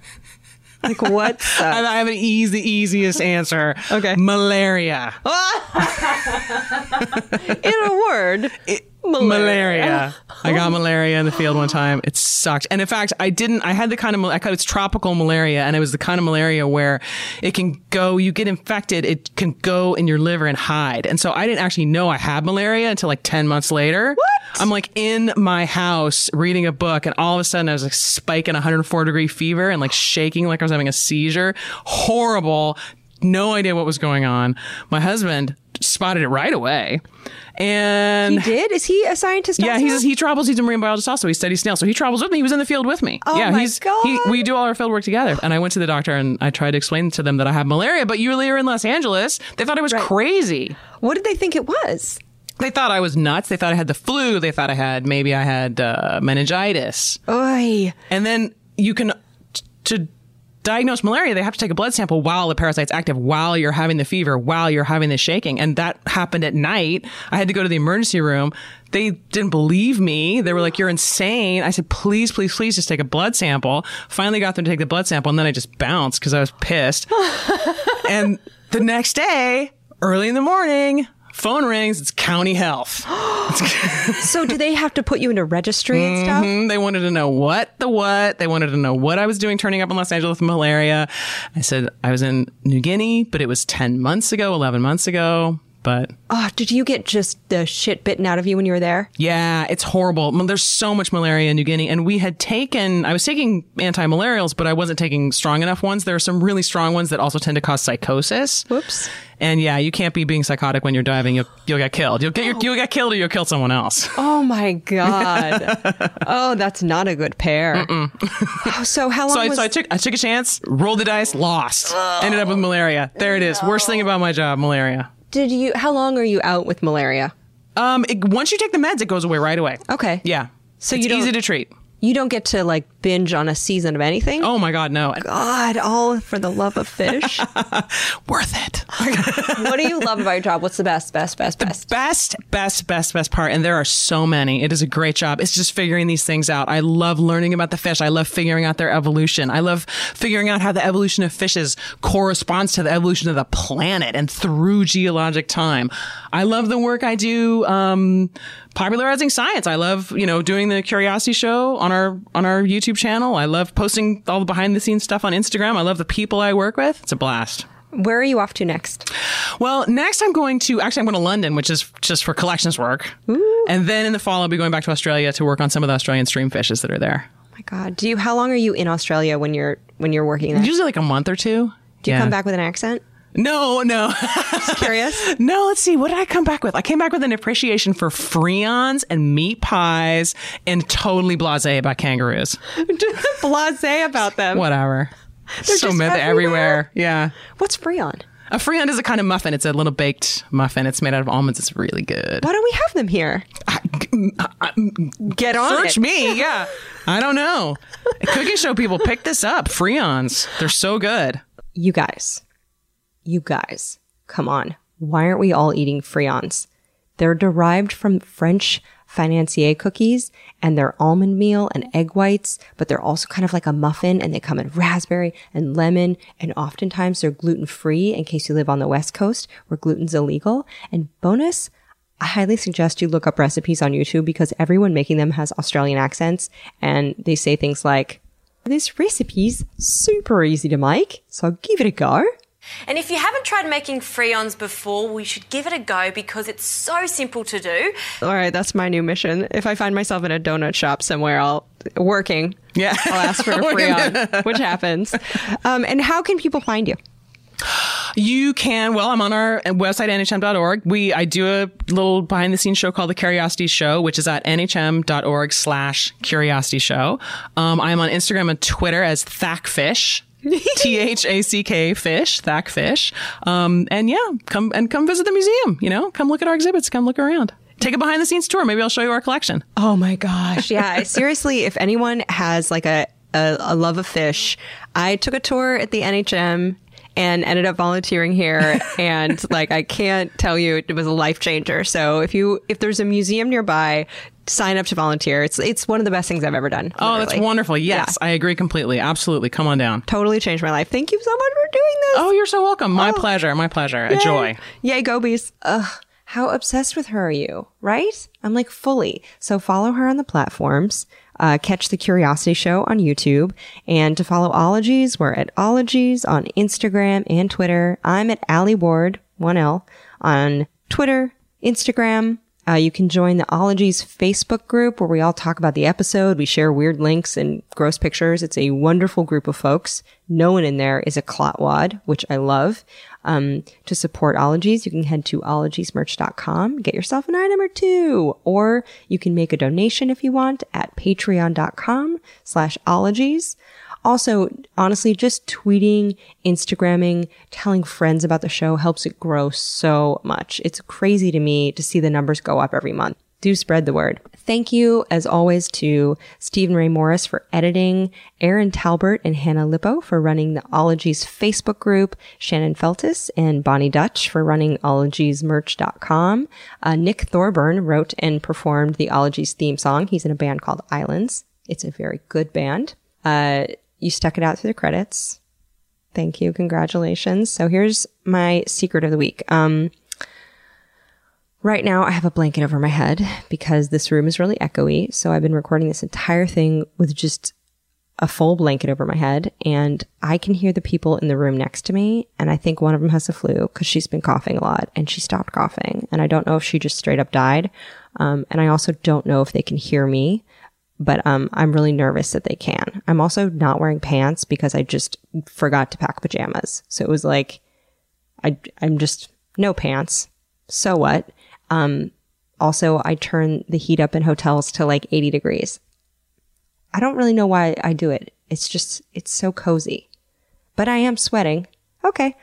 Speaker 1: <laughs> like what
Speaker 2: I
Speaker 1: sucks?
Speaker 2: I have an easy, easiest answer. <laughs>
Speaker 1: Okay.
Speaker 2: Malaria. <laughs>
Speaker 1: In a word,
Speaker 2: malaria. <laughs> I got malaria in the field one time. It sucked. And in fact, I didn't, I had the kind of, I it's tropical malaria and it was the kind of malaria where it can go, you get infected, it can go in your liver and hide. And so I didn't actually know I had malaria until like 10 months later. What? I'm like in my house reading a book and all of a sudden I was like spiking 104 degree fever and like shaking like I was having a seizure. Horrible. No idea what was going on. My husband spotted it right away. And
Speaker 1: he did. Is he a scientist?
Speaker 2: yeah,
Speaker 1: also?
Speaker 2: he's he travels. He's a marine biologist also. He studies snails, so he travels with me. He was in the field with me.
Speaker 1: Oh
Speaker 2: yeah,
Speaker 1: my
Speaker 2: he's
Speaker 1: God.
Speaker 2: He, we do all our field work together. And I went to the doctor and I tried to explain to them that I have malaria. But you were in Los Angeles. They thought I was
Speaker 1: Right.
Speaker 2: crazy.
Speaker 1: What did they think it was?
Speaker 2: They thought I was nuts. They thought I had the flu. They thought I had maybe I had uh, meningitis.
Speaker 1: Oy.
Speaker 2: And then you can t- to diagnose malaria, they have to take a blood sample while the parasite's active, while you're having the fever, while you're having the shaking. And that happened at night. I had to go to the emergency room. They didn't believe me. They were like, "You're insane." I said, "Please, please, please, just take a blood sample." Finally, got them to take the blood sample, and then I just bounced because I was pissed. <laughs> and the next day, early in the morning. Phone rings. It's county health. <gasps>
Speaker 1: So do they have to put you into registry and stuff?
Speaker 2: Mm, They wanted to know what the what. They wanted to know what I was doing turning up in Los Angeles with malaria. I said I was in New Guinea, but it was 10 months ago, 11 months ago. But
Speaker 1: Oh, did you get just the shit bitten out of you when you were there?
Speaker 2: yeah, it's horrible. There's so much malaria in New Guinea. And we had taken, I was taking anti-malarials, but I wasn't taking strong enough ones. There are some really strong ones that also tend to cause psychosis.
Speaker 1: Whoops.
Speaker 2: And yeah, you can't be being psychotic when you're diving. You'll, you'll get killed. You'll get, your, oh. you'll get killed or you'll kill someone else.
Speaker 1: Oh my god. <laughs> oh, that's not a good pair. Oh, so how long
Speaker 2: So I,
Speaker 1: was
Speaker 2: so I took I took a chance, rolled the dice, lost, ended up with malaria. There it is. Worst thing about my job, malaria.
Speaker 1: Did you how long are you out with malaria?
Speaker 2: Um, it, once you take the meds, it goes away right away.
Speaker 1: Okay.
Speaker 2: Yeah.
Speaker 1: So
Speaker 2: it's
Speaker 1: you
Speaker 2: easy to treat.
Speaker 1: You don't get to like binge on a season of anything.
Speaker 2: Oh my God, no.
Speaker 1: God, all for the love of fish. <laughs>
Speaker 2: Worth it. <laughs>
Speaker 1: what do you love about your job? What's the best, best, best, best?
Speaker 2: best, best, best, best part, and there are so many. It is a great job. It's just figuring these things out. I love learning about the fish. I love figuring out their evolution. I love figuring out how the evolution of fishes corresponds to the evolution of the planet and through geologic time. I love the work I do, um, popularizing science. I love, you know, doing the Curiosity Show on our on our YouTube channel. I love posting all the behind the scenes stuff on Instagram. I love the people I work with. It's a blast.
Speaker 1: Where are you off to next?
Speaker 2: Well, next I'm going to actually I'm going to London, which is just for collections work,
Speaker 1: Ooh.
Speaker 2: and then in the fall I'll be going back to Australia to work on some of the Australian stream fishes that are there.
Speaker 1: Oh my God, do you? How long are you in Australia when you're when you're working there?
Speaker 2: Usually like a month or two.
Speaker 1: Do you come back with an accent?
Speaker 2: No, no.
Speaker 1: Just curious. <laughs>
Speaker 2: no, let's see. What did I come back with? I came back with an appreciation for friands and meat pies and totally blasé about kangaroos. <laughs>
Speaker 1: Blasé about them.
Speaker 2: Whatever. so
Speaker 1: just
Speaker 2: myth
Speaker 1: everywhere.
Speaker 2: everywhere. Yeah.
Speaker 1: What's friand?
Speaker 2: A friand is a kind of muffin. It's a little baked muffin. It's made out of almonds. It's really good.
Speaker 1: Why don't we have them here? Get on
Speaker 2: Search
Speaker 1: it.
Speaker 2: me. Yeah. I don't know. <laughs> Cooking show people pick this up. Friands. They're so good.
Speaker 1: You guys, you guys, come on. Why aren't we all eating friands? They're derived from French financier cookies and they're almond meal and egg whites, but they're also kind of like a muffin and they come in raspberry and lemon. And oftentimes they're gluten free in case you live on the West Coast where gluten's illegal. And bonus, I highly suggest you look up recipes on YouTube because everyone making them has Australian accents and they say things like, this recipe's super easy to make, so give it a go.
Speaker 4: And if you haven't tried making friands before, we should give it a go because it's so simple to do.
Speaker 1: All right, that's my new mission. If I find myself in a donut shop somewhere, I'll working.
Speaker 2: Yeah.
Speaker 1: I'll ask for a <laughs> friand, which happens. Um, and how can people find you?
Speaker 2: You can, well, I'm on our website, nhm.org. We, I do a little behind the scenes show called The Curiosity Show, which is at nhm.org slash curiosity show. Um, I am on Instagram and Twitter as Thackfish. <laughs> T H A C K fish, Thack fish. Um, and yeah, come and come visit the museum, you know, come look at our exhibits, come look around. Take a behind the scenes tour. Maybe I'll show you our collection.
Speaker 1: Oh my gosh. Yeah. seriously, if anyone has like a, a, a love of fish, I took a tour at the NHM and ended up volunteering here. <laughs> and like, I can't tell you, it was a life changer. So if you, if there's a museum nearby, sign up to volunteer. It's, it's one of the best things I've ever done.
Speaker 2: Oh, that's wonderful. Yes, I agree completely. Absolutely. Come on down.
Speaker 1: Totally changed my life. Thank you so much for doing this.
Speaker 2: Oh, you're so welcome. My oh. pleasure. My pleasure. A joy.
Speaker 1: Yay, Gobies. Ugh. How obsessed with her are you? Right? I'm like fully. So follow her on the platforms. Uh, catch the Curiosity Show on YouTube. And to follow Ologies, we're at Ologies on Instagram and Twitter. I'm at Alie Ward, 1L, on Twitter, Instagram. Uh, you can join the Ologies Facebook group where we all talk about the episode. We share weird links and gross pictures. It's a wonderful group of folks. No one in there is a clotwad, which I love. Um, to support Ologies, you can head to ologiesmerch.com, get yourself an item or two, or you can make a donation if you want at patreon.com slash ologies. Also, honestly, just tweeting, Instagramming, telling friends about the show helps it grow so much. It's crazy to me to see the numbers go up every month. Do spread the word. Thank you, as always, to Stephen Ray Morris for editing, Erin Talbert and Hannah Lipow for running the Ologies Facebook group, Shannon Feltus and Boni Dutch for running ologiesmerch.com. Uh, Nick Thorburn wrote and performed the Ologies theme song. He's in a band called Islands. It's a very good band. Uh, you stuck it out through the credits. Thank you. Congratulations. So here's my secret of the week. Um, right now I have a blanket over my head because this room is really echoey. So I've been recording this entire thing with just a full blanket over my head and I can hear the people in the room next to me. And I think one of them has the flu because she's been coughing a lot and she stopped coughing. And I don't know if she just straight up died. Um, and I also don't know if they can hear me but um, I'm really nervous that they can. I'm also not wearing pants because I just forgot to pack pajamas. So it was like, I, I'm just no pants. So what? Um, also, I turn the heat up in hotels to like 80 degrees. I don't really know why I do it. It's just, it's so cozy. But I am sweating. Okay.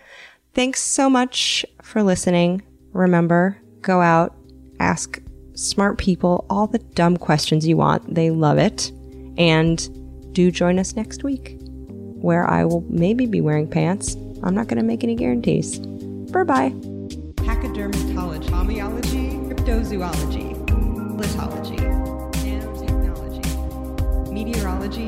Speaker 1: Thanks so much for listening. Remember, go out, ask smart people all the dumb questions you want. They love it. And do join us next week, where I will maybe be wearing pants. I'm not going to make any guarantees. Bye bye.
Speaker 5: Pachydermatology, homeology, cryptozoology, lithology, nanotechnology, meteorology,